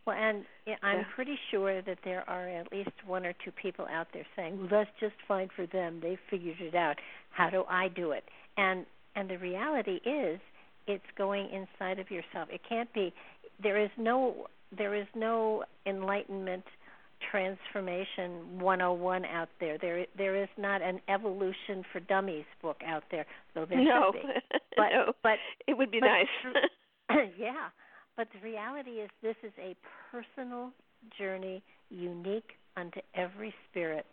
Well, and I'm pretty sure that there are at least one or two people out there saying, "Well, that's just fine for them. They figured it out. How do I do it?" And and the reality is, it's going inside of yourself. It can't be. There is no. There is no enlightenment transformation 101 out there. There there is not an evolution for dummies book out there, though there no should be. But no but it would be but nice yeah, but the reality is this is a personal journey, unique unto every spirit,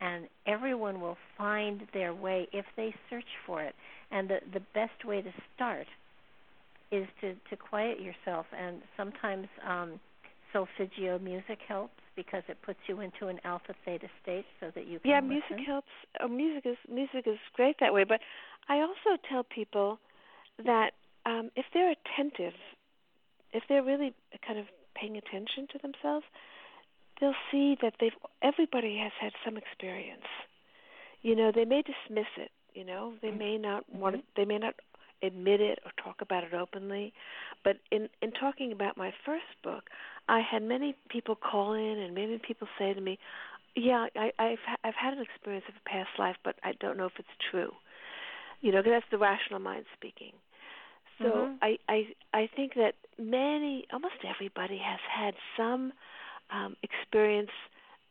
and everyone will find their way if they search for it. And the the best way to start is to to quiet yourself. And sometimes um solfeggio music helps because it puts you into an alpha theta state so that you can yeah listen. music helps. Oh, music is music is great that way. But i also tell people that um if they're attentive if they're really kind of paying attention to themselves they'll see that they've everybody has had some experience. You know they may dismiss it you know they may not mm-hmm. want to, they may not admit it or talk about it openly but in in talking about my first book i had many people call in and many people say to me yeah i i've i've had an experience of a past life but i don't know if it's true you know cause that's the rational mind speaking so Mhm. i i i think that many almost everybody has had some um experience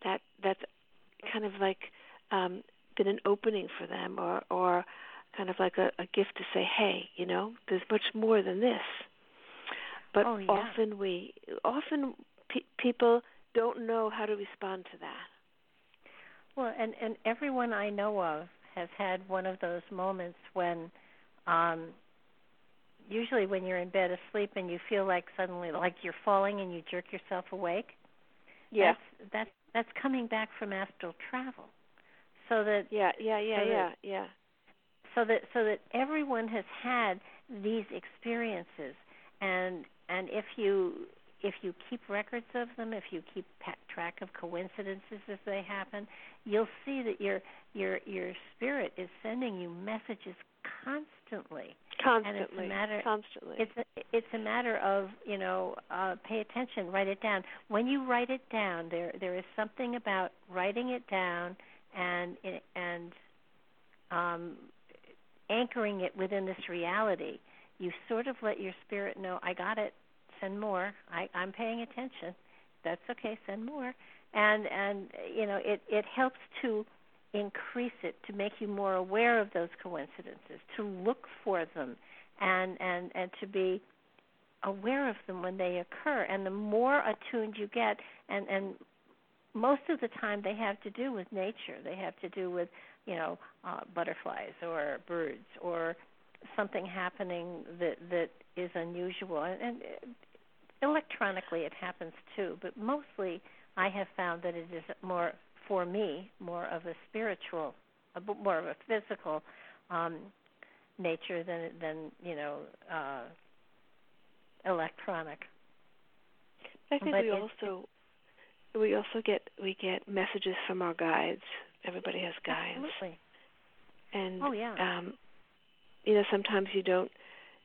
that that's kind of like um been an opening for them or or kind of like a, a gift to say hey you know there's much more than this but Oh, yeah. often we often pe- people don't know how to respond to that Well, and and everyone I know of has had one of those moments when, um, usually when you're in bed asleep and you feel like suddenly like you're falling and you jerk yourself awake. yeah That's that's that's coming back from astral travel. So that yeah yeah yeah so that- yeah yeah. So that so that everyone has had these experiences. And and if you if you keep records of them if you keep track of coincidences as they happen you'll see that your your your spirit is sending you messages constantly. Constantly matter- constantly. it's a, it's a matter of you know uh pay attention write it down. When you write it down there there is something about writing it down and and um anchoring it within this reality you sort of let your spirit know i got it. Send more. I i'm paying attention. That's okay. Send more. And and you know it it helps to increase it to make you more aware of those coincidences to look for them and and and to be aware of them when they occur. And the more attuned you get and and most of the time they have to do with nature. They have to do with you know uh, butterflies or birds or something happening that that is unusual. And, and electronically it happens too but mostly i have found that it is more for me more of a spiritual a more of a physical um nature than than you know uh electronic. I think But we also we also get we get messages from our guides. Everybody has guides, absolutely and oh yeah um, you know sometimes you don't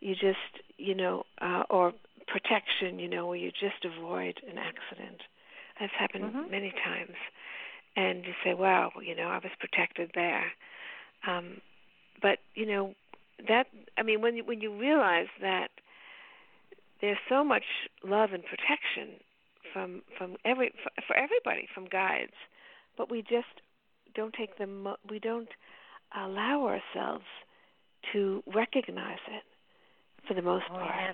you just you know uh, or protection you know where you just avoid an accident. That's happened Mhm. many times, and you say, "Wow, you know I was protected there." Um, but you know that I mean when you, when you realize that there's so much love and protection from from every for, for everybody from guides, but we just don't take the mo- We don't allow ourselves to recognize it for the most Oh, part. yeah.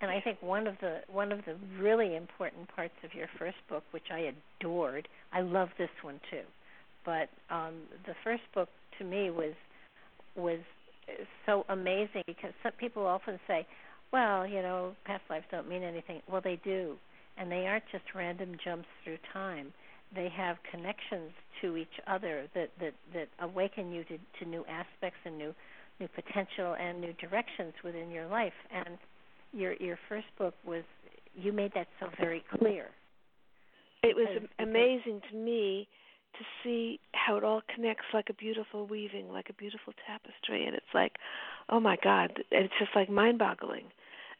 And I think one of the one of the really important parts of your first book, which I adored, I love this one too. But um, the first book to me was was so amazing because some people often say, "Well, you know, past lives don't mean anything." Well, they do, and they aren't just random jumps through time. They have connections to each other that that that awaken you to to new aspects and new new potential and new directions within your life. And your your first book was you made that so very clear. It was am- amazing to me to see how it all connects like a beautiful weaving, like a beautiful tapestry, and it's like, oh my God, it's just like mind-boggling.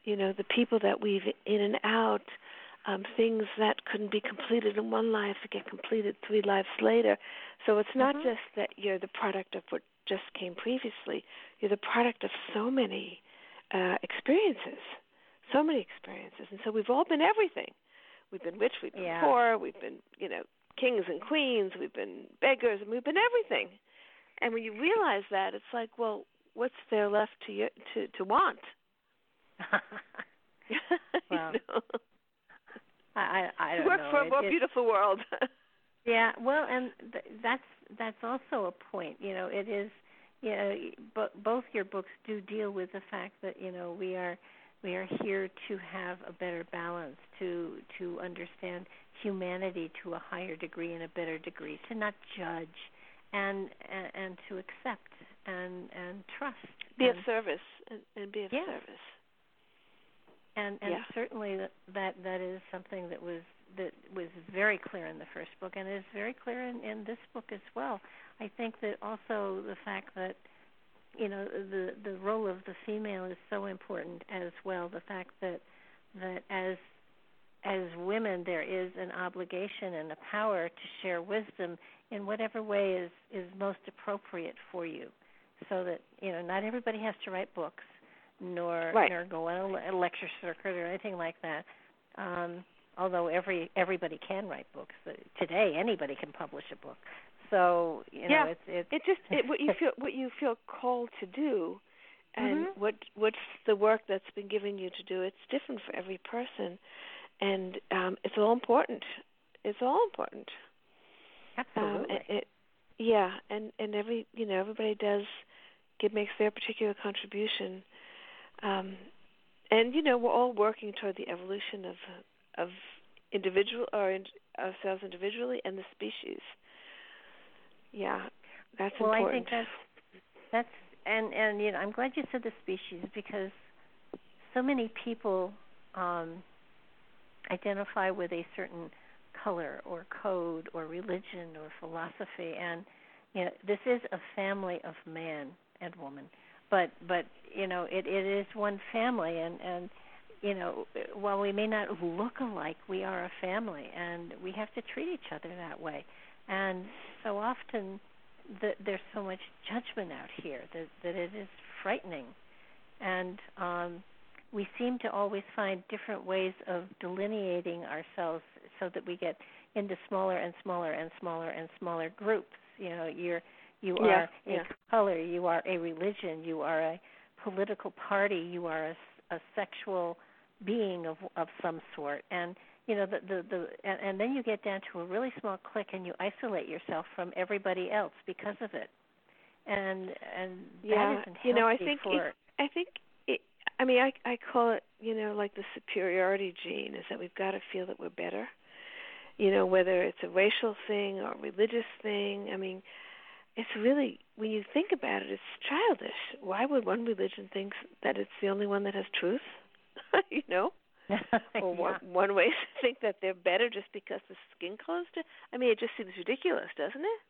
You know, the people that weave in and out, um, things that couldn't be completed in one life get completed three lives later. So it's not Mhm. just that you're the product of what just came previously. You're the product of so many uh, experiences, so many experiences, and so we've all been everything. We've been rich, we've been Yeah. poor, we've been, you know, kings and queens, we've been beggars, and we've been everything. And when you realize that, it's like, well, what's there left to you, to to want? you Well, know? I I, I don't work know. for a It- more beautiful world. Yeah, well, and th- that's that's also a point. You know, it is. You know, but both your books do deal with the fact that you know we are We are here to have a better balance, to to understand humanity to a higher degree and a better degree, to not judge, and and, and to accept and and trust. Be and, of service and, and be of yes. service. And and yeah. certainly that, that that is something that was that was very clear in the first book and is very clear in, in this book as well. I think that also the fact that you know the the role of the female is so important as well. The fact that that as as women there is an obligation and a power to share wisdom in whatever way is is most appropriate for you so that you know not everybody has to write books nor right. nor go on a lecture circuit or anything like that. Um although every everybody can write books today anybody can publish a book. So you know yeah. it's it's it just it, what you feel what you feel called to do and mm-hmm. what what's the work that's been given you to do it's different for every person. And um it's all important. It's all important. Absolutely. Um, it, it, yeah. And and every you know everybody does give makes their particular contribution um and you know we're all working toward the evolution of of individual or in, ourselves individually and the species. Yeah, that's well, important. I think that's that's and and you know I'm glad you said the species because so many people um, identify with a certain color or code or religion or philosophy and you know this is a family of man and woman but but you know it it is one family and and you know, while we may not look alike, we are a family, and we have to treat each other that way. And so often, the, there's so much judgment out here that that it is frightening, and um, we seem to always find different ways of delineating ourselves so that we get into smaller and smaller and smaller and smaller groups. You know, you're you yeah, are yeah. a color, you are a religion, you are a political party, you are a, a sexual being of of some sort. And you know the the the and, and then you get down to a really small clique and you isolate yourself from everybody else because of it. And and yeah that isn't you know i think for it, i think it, i mean i i call it you know like the superiority gene is that we've got to feel that we're better. You know whether it's a racial thing or a religious thing i mean it's really when you think about it it's childish why would one religion think that it's the only one that has truth you know. or one, yeah. one way to think that they're better just because the skin color's different. I mean, it just seems ridiculous, doesn't it?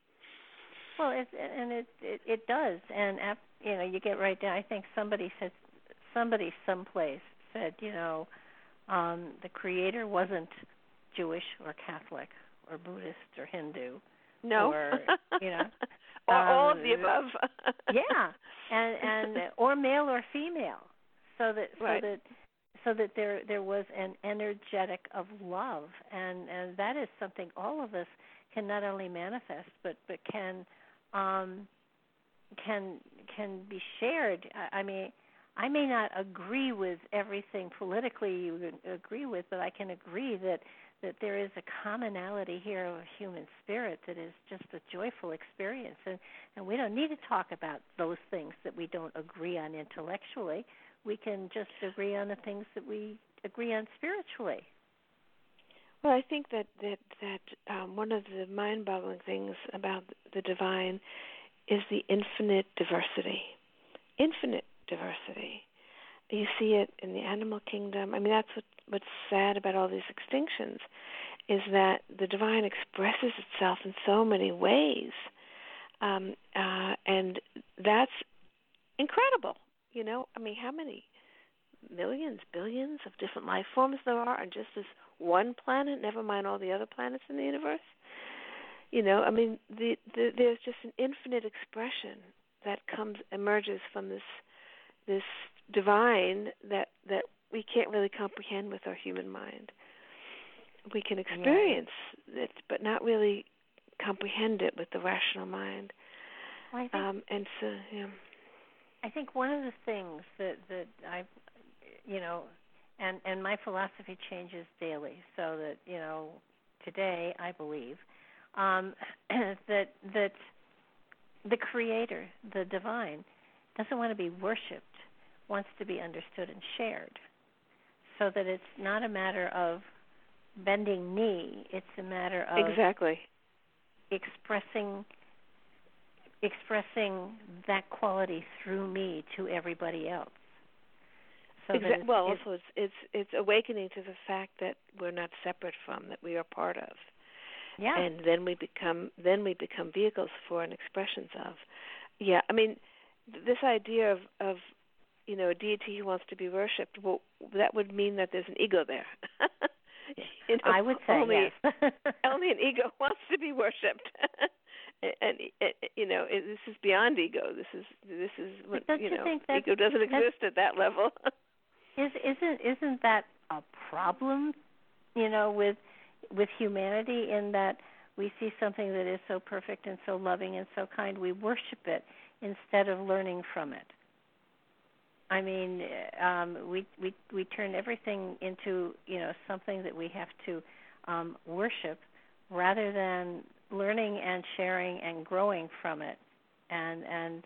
Well, it and it it, it does, and ap, you know, you get right down. I think somebody said, somebody someplace said, you know, um, the creator wasn't Jewish or Catholic or Buddhist or Hindu. No. Or you know. Or um, all of the above. yeah, and and or male or female, so that so right. that so that there there was an energetic of love and and that is something all of us can not only manifest but but can um can can be shared i, I mean I may not agree with everything politically you agree with, but I can agree that that there is a commonality here of human spirit that is just a joyful experience, and and we don't need to talk about those things that we don't agree on intellectually we can just agree on the things that we agree on spiritually. Well, I think that that that um, one of the mind-boggling things about the divine is the infinite diversity. Infinite diversity. You see it in the animal kingdom. I mean, that's what what's sad about all these extinctions is that the divine expresses itself in so many ways, um, uh, and that's incredible. You know, I mean, how many millions, billions of different life forms there are on just this one planet? Never mind all the other planets in the universe. You know, I mean, the, the, there's just an infinite expression that comes emerges from this this divine that that we can't really comprehend with our human mind. We can experience right. it, but not really comprehend it with the rational mind. Well, I think, um, and so, yeah. I think one of the things that that I, you know, and and my philosophy changes daily, so that you know, today I believe um, that that the Creator, the Divine, doesn't want to be worshipped, wants to be understood and shared. So that it's not a matter of bending knee it's a matter of exactly. expressing expressing that quality through me to everybody else. So exactly. it's, well it's, also it's it's it's awakening to the fact that we're not separate from that we are part of. Yeah. And then we become then we become vehicles for and expressions of yeah i mean this idea of of you know a deity who wants to be worshipped well that would mean that there's an ego there. You know, i would say only, yes. only an ego wants to be worshipped. And, and you know it, this is beyond ego. This is this is what you you know ego doesn't exist at that level. Is isn't isn't that a problem you know with with humanity in that we see something that is so perfect and so loving and so kind we worship it instead of learning from it i mean um we we we turn everything into you know something that we have to um worship rather than learning and sharing and growing from it and and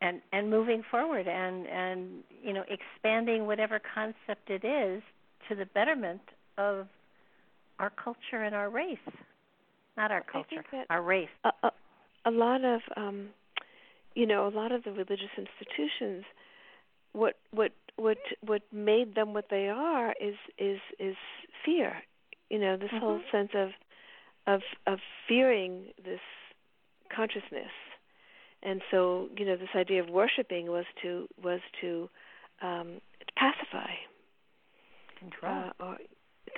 and and moving forward and and you know expanding whatever concept it is to the betterment of our culture and our race not our culture our race. a, a, a lot of um you know a lot of the religious institutions what what what what made them what they are is is is fear you know this mm-hmm. whole sense of of of fearing this consciousness and so you know this idea of worshiping was to was to um to pacify control uh, or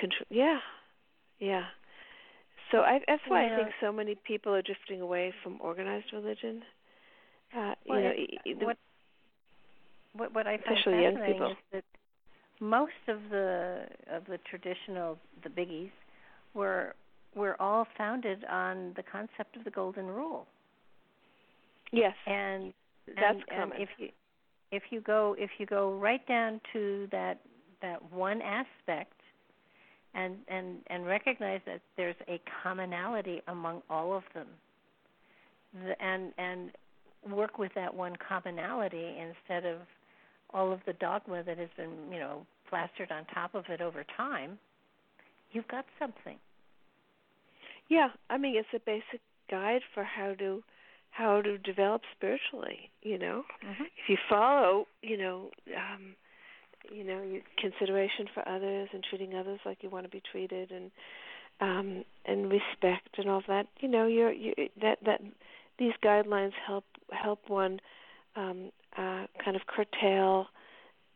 control yeah yeah so I, that's why yeah. I think so many people are drifting away from organized religion. Uh, well, you know, it, the, what what what I find especially fascinating is that most of the of the traditional the biggies were were all founded on the concept of the golden rule. Yes, and that's and, common. And if you if you go if you go right down to that that one aspect and and and recognize that there's a commonality among all of them the, and and work with that one commonality instead of all of the dogma that has been you know plastered on top of it over time you've got something yeah i mean it's a basic guide for how to how to develop spiritually you know mm-hmm. if you follow you know um you know your consideration for others and treating others like you want to be treated and um and respect and all that you know you're you that that these guidelines help help one um uh kind of curtail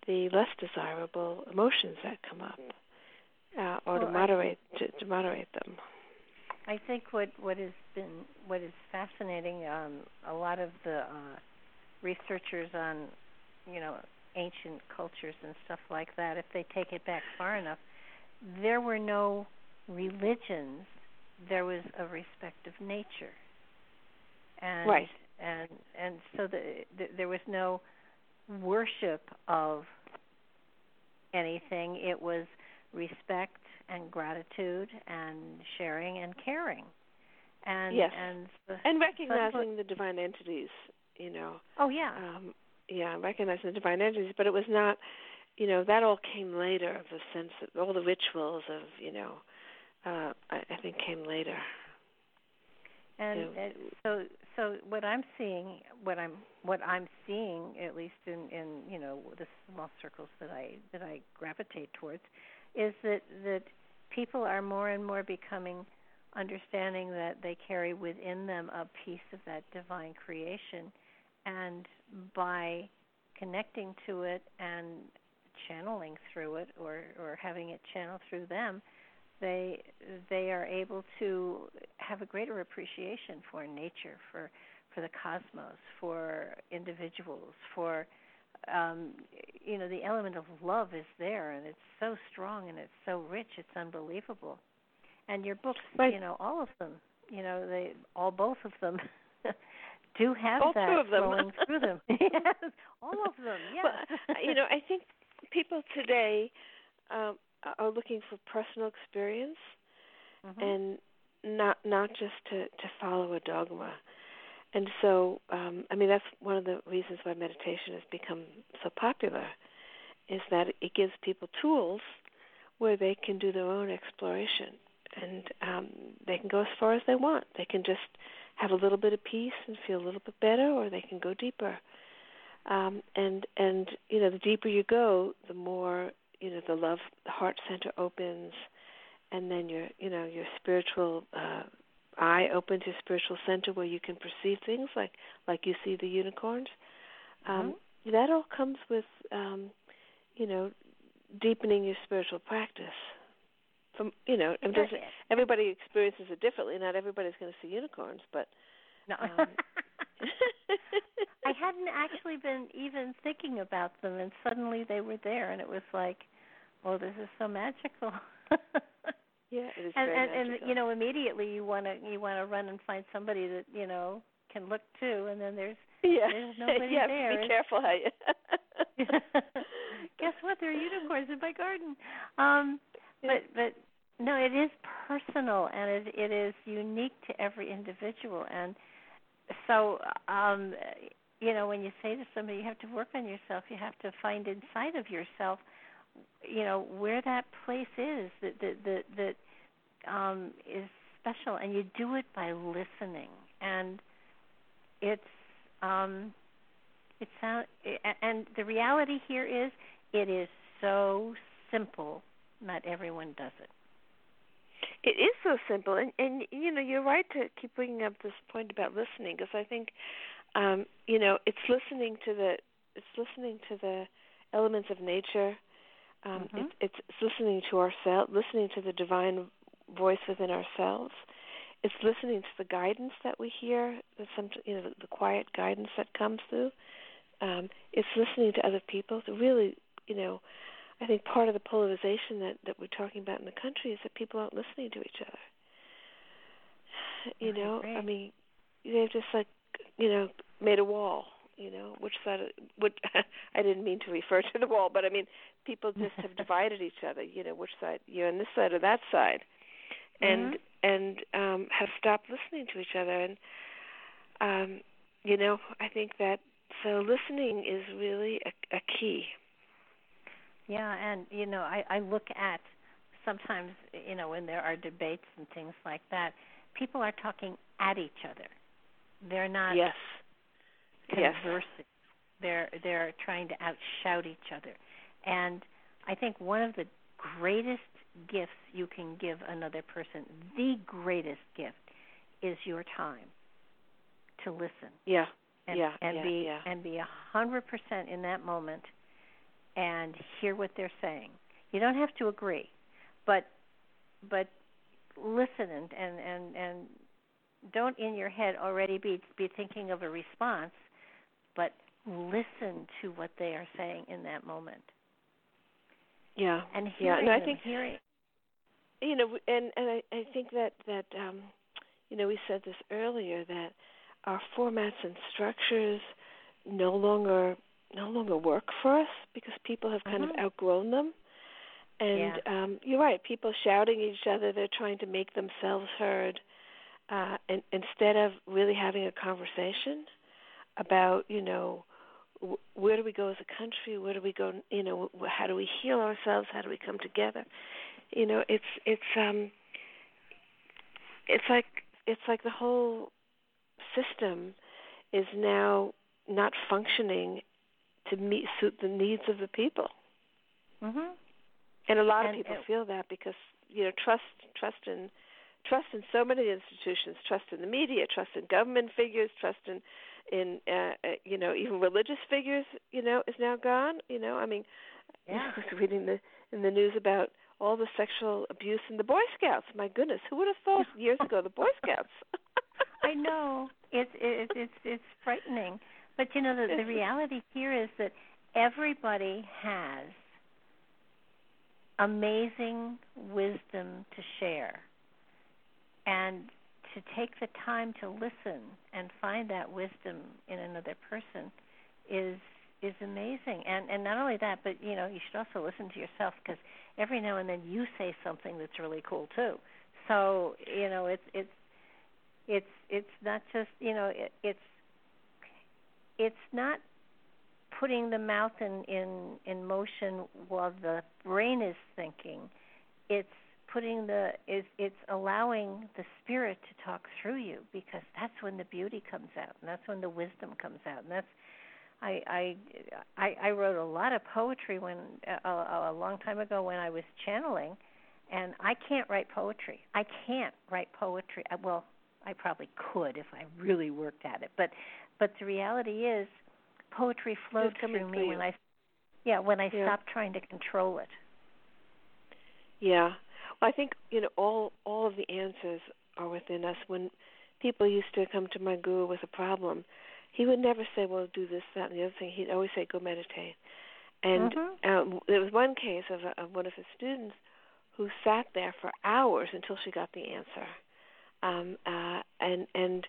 the less desirable emotions that come up uh or well, to moderate to, to moderate them I think what what has been what is fascinating um a lot of the uh researchers on you know ancient cultures and stuff like that, if they take it back far enough, there were no religions. There was a respect of nature, and right. And and so the, the, there was no worship of anything. It was respect and gratitude and sharing and caring, and yes, and the, and recognizing the divine entities. You know. Oh yeah. Um, yeah, recognizing the divine entities, but it was not, you know, that all came later. The sense of all the rituals of, you know, uh, I, I think came later. And, you know. and so, so what I'm seeing, what I'm, what I'm seeing, at least in, in you know the small circles that I that I gravitate towards, is that that people are more and more becoming understanding that they carry within them a piece of that divine creation and by connecting to it and channeling through it or or having it channel through them they they are able to have a greater appreciation for nature for for the cosmos for individuals for um you know the element of love is there and it's so strong and it's so rich it's unbelievable and your books right. you know all of them you know they all both of them do have all that two of them. flowing through them. yes, all of them. Yes. Well, you know, I think people today um, are looking for personal experience mm-hmm. and not not just to to follow a dogma. And so, um, I mean, that's one of the reasons why meditation has become so popular. is that it gives people tools where they can do their own exploration and um, they can go as far as they want. They can just have a little bit of peace and feel a little bit better, or they can go deeper. Um, and and you know, the deeper you go, the more you know the love, the heart center opens, and then your you know your spiritual uh, eye opens, your spiritual center where you can perceive things like like you see the unicorns. Um, mm-hmm. That all comes with um, you know deepening your spiritual practice from you know, and there's, everybody experiences it differently. Not everybody's going to see unicorns, but no. Um, I hadn't actually been even thinking about them, and suddenly they were there, and it was like, "Oh, this is so magical." yeah, it is and, very and, magical. and you know, immediately you want to you want to run and find somebody that you know can look too, and then there's yeah, there's nobody yeah, there. Be careful how you. Guess what? There are unicorns in my garden. Um, but but no, it is personal and it it is unique to every individual and so um you know when you say to somebody you have to work on yourself you have to find inside of yourself you know where that place is that that that, that um is special and you do it by listening and it's um it sound and the reality here is it is so simple not everyone does it. It is so simple, and and you know you're right to keep bringing up this point about listening because I think, um, you know, it's listening to the it's listening to the elements of nature. Um, mm-hmm. it, it's, it's listening to ourselves, listening to the divine voice within ourselves. It's listening to the guidance that we hear, the some you know the, the quiet guidance that comes through. Um, it's listening to other people. To really, you know, I think part of the polarization that that we're talking about in the country is that people aren't listening to each other. You I know, agree. I mean, they've just like, you know, made a wall. You know, which side? Of, which I didn't mean to refer to the wall, but I mean, people just have divided each other. You know, which side you're on this side or that side, and mm-hmm. and um, have stopped listening to each other. And um, you know, I think that so listening is really a, a key. Yeah, and you know, I I look at sometimes you know when there are debates and things like that, people are talking at each other. They're not yes conversing. Yes. They're they're trying to outshout each other. And I think one of the greatest gifts you can give another person, the greatest gift, is your time to listen. Yeah. And, yeah. And yeah, be yeah. and be a hundred percent in that moment and hear what they're saying. You don't have to agree, but but listen and and and, and don't in your head already be be thinking of a response, but listen to what they are saying in that moment. Yeah. And yeah. and I think hearing. You know, and and I I think that that um, you know we said this earlier that our formats and structures no longer no longer work for us because people have kind mm-hmm. of outgrown them. And yeah. um, you're right. People shouting at each other. They're trying to make themselves heard, uh, and instead of really having a conversation about, you know, where do we go as a country? Where do we go? You know, how do we heal ourselves? How do we come together? You know, it's it's um, it's like it's like the whole system is now not functioning to meet suit the needs of the people. Mhm. And a lot And of people it, feel that because you know trust trust in trust in so many institutions, trust in the media, trust in government figures, trust in in uh, uh, you know even religious figures. You know is now gone. You know I mean, yeah. I was reading the in the news about all the sexual abuse in the Boy Scouts. My goodness, who would have thought years ago the Boy Scouts? I know it's it's it's it's frightening, but you know the the reality here is that everybody has amazing wisdom to share, and to take the time to listen and find that wisdom in another person is is amazing. And and not only that, but you know you should also listen to yourself because every now and then you say something that's really cool too. So you know it's it's it's it's not just you know it, it's it's not putting the mouth in in in motion while the brain is thinking it's putting the is it's allowing the spirit to talk through you because that's when the beauty comes out and that's when the wisdom comes out and that's I I I, I wrote a lot of poetry when a, a long time ago when I was channeling, and I can't write poetry. I can't write poetry. Uh, well, I probably could if I really worked at it, but but the reality is, poetry flowed through me when I yeah when I yeah. stopped trying to control it. Yeah, I think you know all all of the answers are within us. When people used to come to my guru with a problem, he would never say, "Well, do this, that, and the other thing." He'd always say, "Go meditate." And mm-hmm. um, there was one case of, a, of one of his students who sat there for hours until she got the answer, um, uh, and and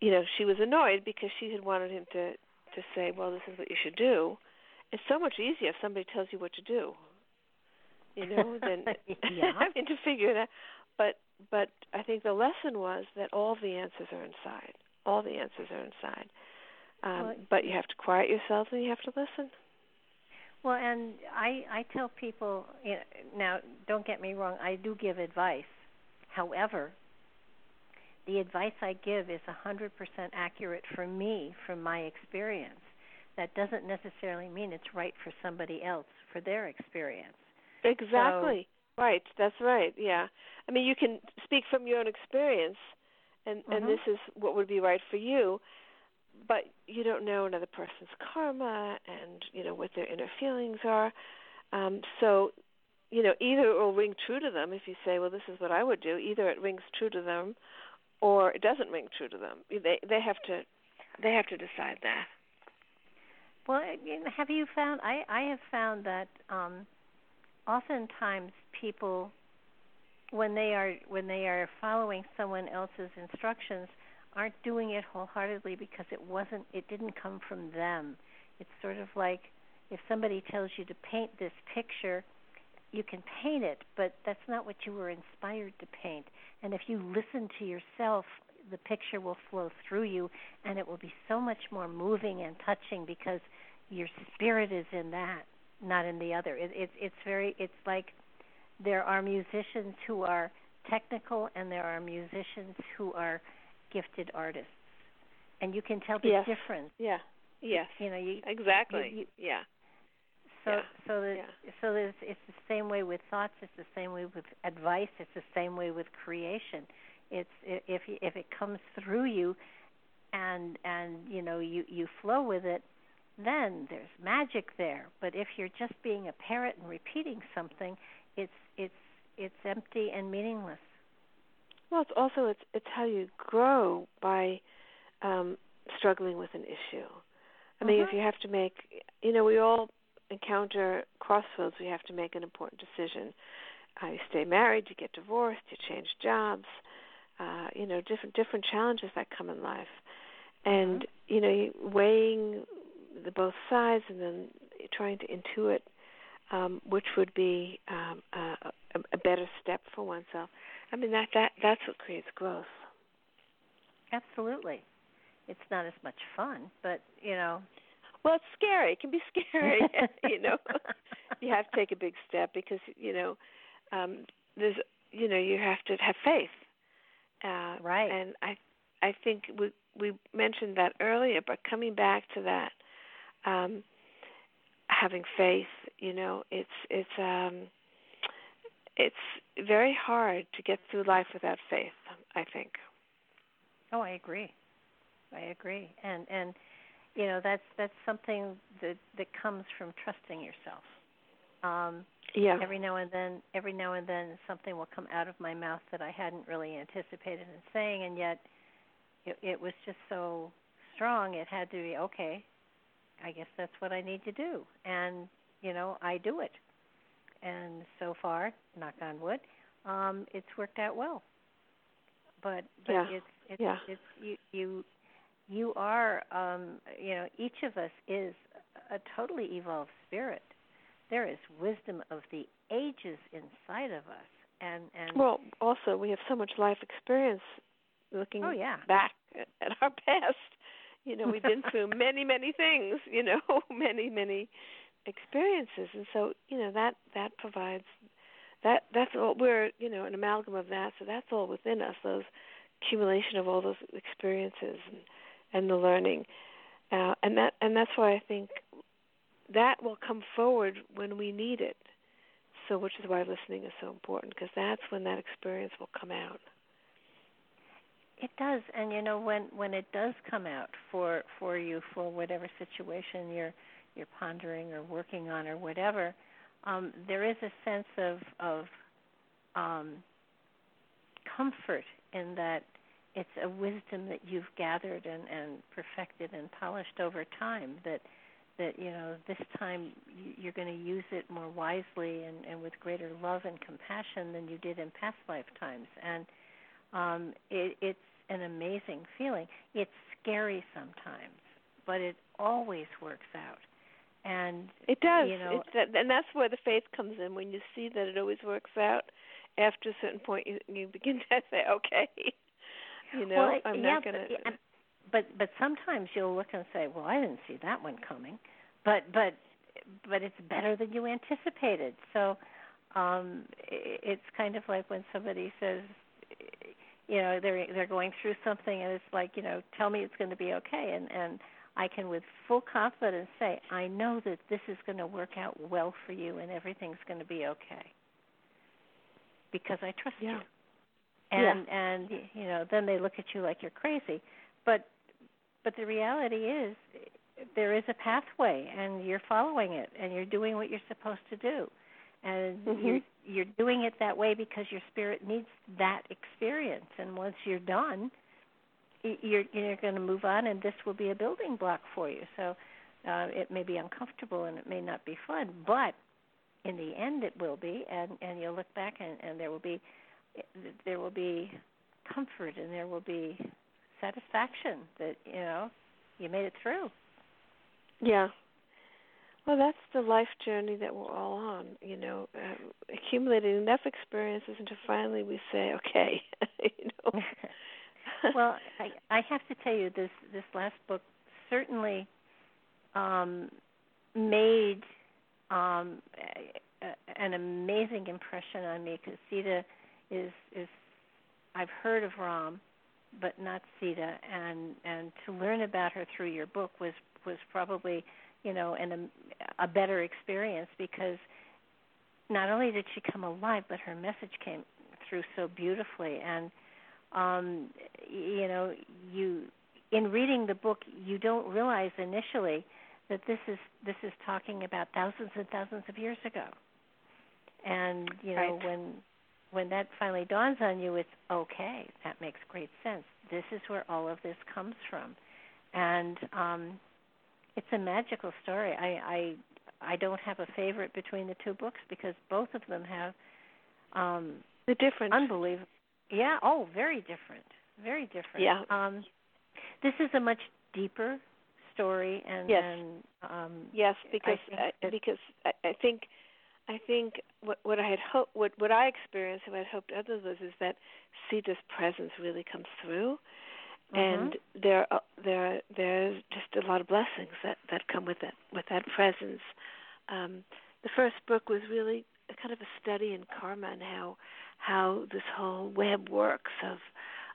you know she was annoyed because she had wanted him to to say, "Well, this is what you should do." It's so much easier if somebody tells you what to do, you know, than yeah. having to figure it out. But but I think the lesson was that all the answers are inside. All the answers are inside. Um, well, but you have to quiet yourself and you have to listen. Well, and I I tell people you know, now don't get me wrong, I do give advice. However, the advice I give is 100% accurate for me from my experience. That doesn't necessarily mean it's right for somebody else for their experience. Exactly. So, right. That's right. Yeah. I mean, you can speak from your own experience and mm-hmm. and this is what would be right for you but you don't know another person's karma and you know what their inner feelings are um so you know either it will ring true to them if you say well this is what i would do either it rings true to them or it doesn't ring true to them they they have to they have to decide that well have you found i i have found that um oftentimes people when they are when they are following someone else's instructions aren't doing it wholeheartedly because it wasn't it didn't come from them. It's sort of like if somebody tells you to paint this picture you can paint it but that's not what you were inspired to paint. And if you listen to yourself the picture will flow through you and it will be so much more moving and touching because your spirit is in that not in the other. It, it it's very it's like there are musicians who are technical and there are musicians who are gifted artists. And you can tell the yes. difference. Yeah. Yes. you know you exactly. you, you, yeah. So yeah. so the, yeah. so there's it's the same way with thoughts it's the same way with advice it's the same way with creation. It's if if it comes through you and and you know you you flow with it then there's magic there but if you're just being a parrot and repeating something it's it's it's empty and meaningless. Well, it's also it's it's how you grow by um, struggling with an issue. I mean, mm-hmm. if you have to make, you know, we all encounter crossroads. We have to make an important decision. Uh, you stay married, you get divorced, you change jobs. Uh, you know, different different challenges that come in life, and mm-hmm. you know, weighing the both sides and then trying to intuit um, which would be um, a, a better step for oneself. I mean that that that's what creates growth. Absolutely, it's not as much fun, but you know. Well, it's scary. It can be scary. you know, you have to take a big step because you know um, there's you know you have to have faith. Uh, right. And I I think we we mentioned that earlier, but coming back to that, um, having faith. You know, it's it's um, it's very hard to get through life without faith. I think. Oh, I agree. I agree, and and you know that's that's something that that comes from trusting yourself. Um, yeah. Every now and then, every now and then, something will come out of my mouth that I hadn't really anticipated in saying, and yet it, it was just so strong. It had to be okay. I guess that's what I need to do. And, you know, I do it. And so far, knock on wood, um, it's worked out well. But, but yeah. it's it's yeah. it's you you you are um you know, each of us is a totally evolved spirit. There is wisdom of the ages inside of us. And and Well, also we have so much life experience looking oh, yeah. back at our past you know, we've been through many, many things, you know, many, many experiences, and so you know that that provides that that's all we're you know an amalgam of that. So that's all within us. Those accumulation of all those experiences and and the learning, uh, and that and that's why I think that will come forward when we need it. So, which is why listening is so important because that's when that experience will come out. It does, and you know when when it does come out for for you for whatever situation you're you're pondering or working on or whatever, um, there is a sense of of um, comfort in that it's a wisdom that you've gathered and, and perfected and polished over time that that you know this time you're going to use it more wisely and, and with greater love and compassion than you did in past lifetimes. And um, it, it's an amazing feeling. It's scary sometimes but it always works out. And it does. you know it's, and that's where the faith comes in when you see that it always works out after a certain point you, you begin to say okay you know well, i'm yeah, not going to but but sometimes you'll look and say, "Well, I didn't see that one coming," but but but it's better than you anticipated. So um it's kind of like when somebody says, you know, they're they're going through something and it's like, you know, tell me it's going to be okay, and and I can with full confidence say, I know that this is going to work out well for you and everything's going to be okay because I trust yeah. you. And yeah. and you know, then they look at you like you're crazy. But but the reality is there is a pathway and you're following it and you're doing what you're supposed to do and mm-hmm. you're you're doing it that way because your spirit needs that experience and once you're done you're you're going to move on and this will be a building block for you so uh, it may be uncomfortable and it may not be fun but in the end it will be and and you'll look back and and there will be there will be comfort and there will be satisfaction that you know you made it through. Yeah. Well, that's the life journey that we're all on. You know, uh, accumulating enough experiences until finally we say, okay. you know. well, I, I have to tell you this this last book certainly um, made um, an amazing impression on me because Sita is is I've heard of Ram but not Sita, and and to learn about her through your book was was probably you know an a, a better experience because not only did she come alive, but her message came through so beautifully, and um, you know you in reading the book you don't realize initially that this is this is talking about thousands and thousands of years ago and you know right. when when that finally dawns on you, it's okay. That makes great sense. This is where all of this comes from, and um, it's a magical story. I, I I don't have a favorite between the two books because both of them have um, the different Unbelievable. Yeah. Oh, very different. Very different. Yeah. Um, this is a much deeper story, and yes, and, um, yes, because I I, because I, I think I think what what I had hoped, what what I experienced, and what I hoped others was, is that Sita's presence really comes through, mm-hmm. and there uh, there there's just a lot of blessings that that come with that with that presence. Um, the first book was really a kind of a study in karma and how how this whole web works of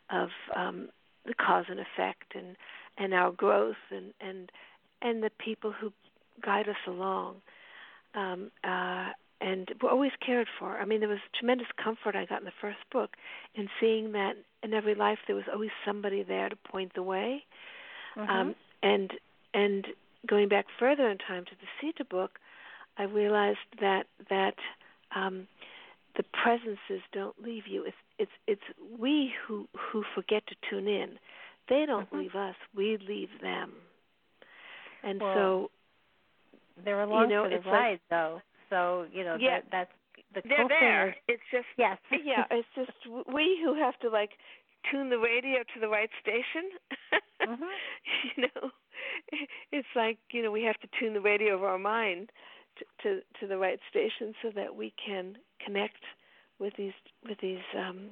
of um, the cause and effect and and our growth and and and the people who guide us along. Um, uh, and were always cared for. I mean, there was tremendous comfort I got in the first book in seeing that in every life there was always somebody there to point the way. Mm-hmm. Um, and and going back further in time to the Sita book, I realized that that um, the presences don't leave you. It's it's it's we who who forget to tune in. They don't mm-hmm. leave us. We leave them. And well, so they're along you know, for the it's ride, like, though. So you know yeah, that that's the they're cool there. thing is it's just yes, yeah. It's just we who have to like tune the radio to the right station. mm-hmm. You know, it's like you know we have to tune the radio of our mind to, to to the right station so that we can connect with these with these um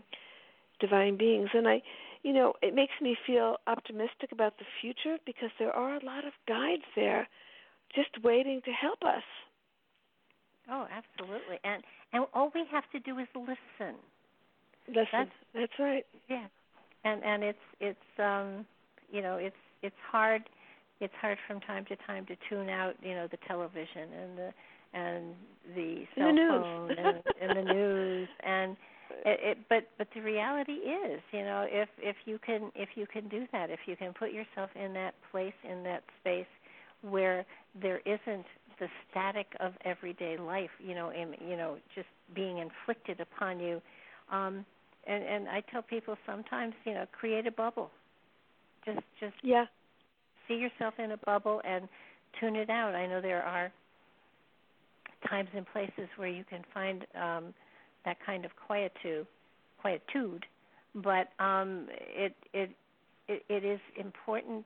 divine beings. And I, you know, it makes me feel optimistic about the future because there are a lot of guides there just waiting to help us. Oh, absolutely. And and all we have to do is listen. Listen. That's, that's right. Yeah. And and it's it's um you know, it's it's hard it's hard from time to time to tune out, you know, the television and the and the cell the phone and, and the news and it, it but but the reality is you know if if you can if you can do that if you can put yourself in that place in that space where there isn't the static of everyday life you know in, you know just being inflicted upon you. Um and and I tell people sometimes you know create a bubble. Just just yeah. see yourself in a bubble and tune it out. I know there are times and places where you can find um that kind of quietude quietude but um it it it, it is important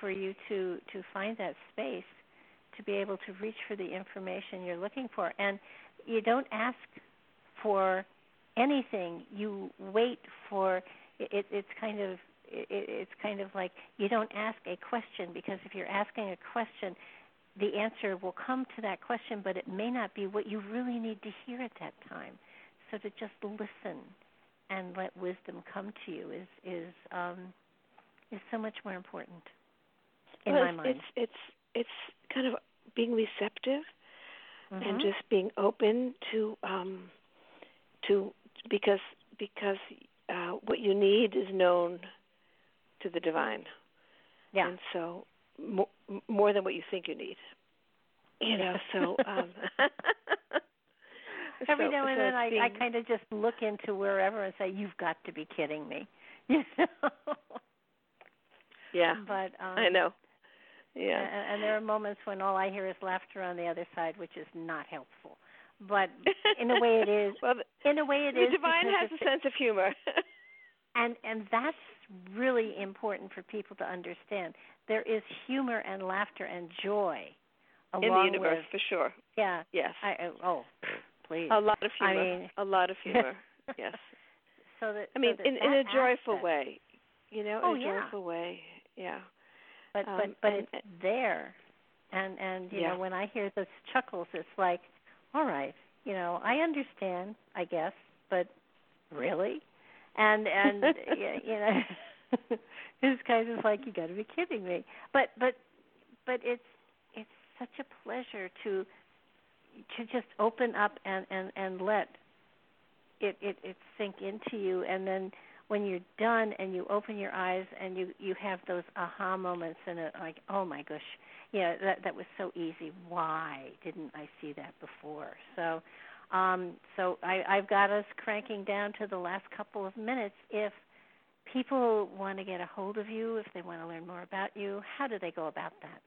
for you to to find that space to be able to reach for the information you're looking for. And you don't ask for anything. You wait for it it's kind of it, it's kind of like you don't ask a question because if you're asking a question the answer will come to that question but it may not be what you really need to hear at that time. So to just listen and let wisdom come to you is is um is so much more important in well, my mind. it's it's it's kind of being receptive mm-hmm. and just being open to um to because because uh what you need is known to the divine. Yeah. And so more, more than what you think you need. You know so um every so, now and so then I being... I kind of just look into wherever and say you've got to be kidding me. You know? Yeah. But um I know yeah. And, and there are moments when all I hear is laughter on the other side, which is not helpful. But in a way, it is. well, in a way, it the is. The divine has a sense of humor. and and that's really important for people to understand. There is humor and laughter and joy in the universe with, for sure. Yeah. Yes. I, oh, please. A lot of humor. I mean, a lot of humor. yes. So that I mean, so that in, in a joyful aspect, way. You know, oh, in a yeah. joyful way. Yeah. But um, but but and, it's there, and and you yeah. know when I hear those chuckles, it's like, all right, you know I understand, I guess, but really, and and you know, it's kind of like you got to be kidding me. But but but it's it's such a pleasure to to just open up and and and let it it it sink into you, and then when you're done and you open your eyes and you you have those aha moments and it like oh my gosh yeah that that was so easy. Why didn't i see that before? So um so i i've got us cranking down to the last couple of minutes. If people want to get a hold of you if they want to learn more about you how do they go about that?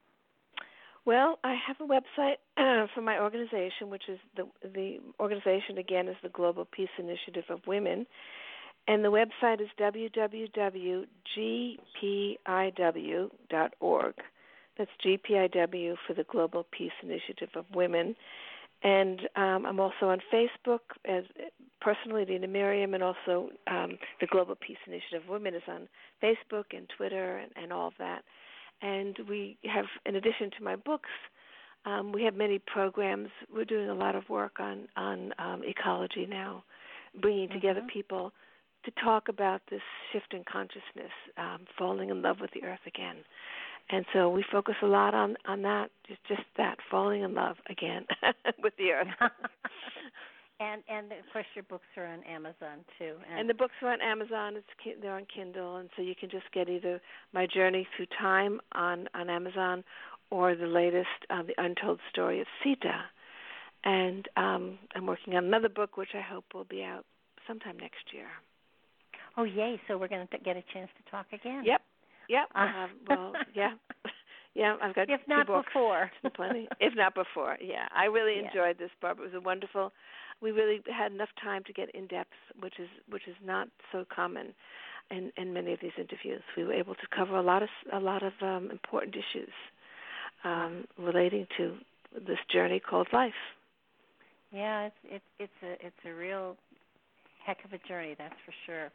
Well, I have a website uh, for my organization, which is the the organization again is the Global Peace Initiative of Women, and the website is www.gpiw.org. That's GPIW for the Global Peace Initiative of Women. And um, I'm also on Facebook as personally Dena Merriam, and also um, the Global Peace Initiative of Women is on Facebook and Twitter and, and all of that. And we have, in addition to my books, um, we have many programs. We're doing a lot of work on on um, ecology now, bringing together mm-hmm. people to talk about this shift in consciousness, um, falling in love with the earth again. And so we focus a lot on on that, just just that, falling in love again with the earth. and and of course your books are on Amazon too. And, and the books are on Amazon. It's they're on Kindle, and so you can just get either my journey through time on on Amazon, or the latest, uh, the untold story of Sita. And um, I'm working on another book, which I hope will be out sometime next year. Oh, yay! So we're going to get a chance to talk again. Yep. Yep. Uh, uh, well, yeah. yeah, I've got if two not books. before. plenty. If not before, yeah. I really Yeah. enjoyed this, Barbara. It was a wonderful. We really had enough time to get in depth, which is which is not so common in in many of these interviews. We were able to cover a lot of a lot of um, important issues um, relating to this journey called life. Yeah, it's it's it's a it's a real heck of a journey, that's for sure.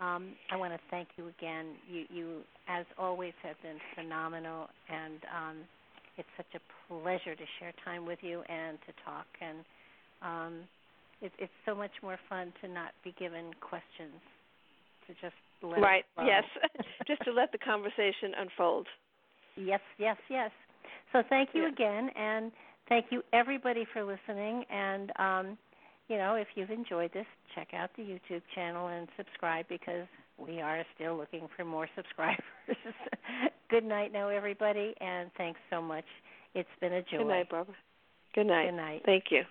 Um, I want to thank you again. You, you, as always, have been phenomenal, and um, it's such a pleasure to share time with you and to talk. And um, it, it's so much more fun to not be given questions, to just let right. Yes, just to let the conversation unfold. Yes, yes, yes. So thank you yeah. again, and thank you everybody for listening. And um, you know, if you've enjoyed this, check out the YouTube channel and subscribe because we are still looking for more subscribers. Good night now, everybody, and thanks so much. It's been a joy. Good night, Barbara. Good night. Good night. Thank you.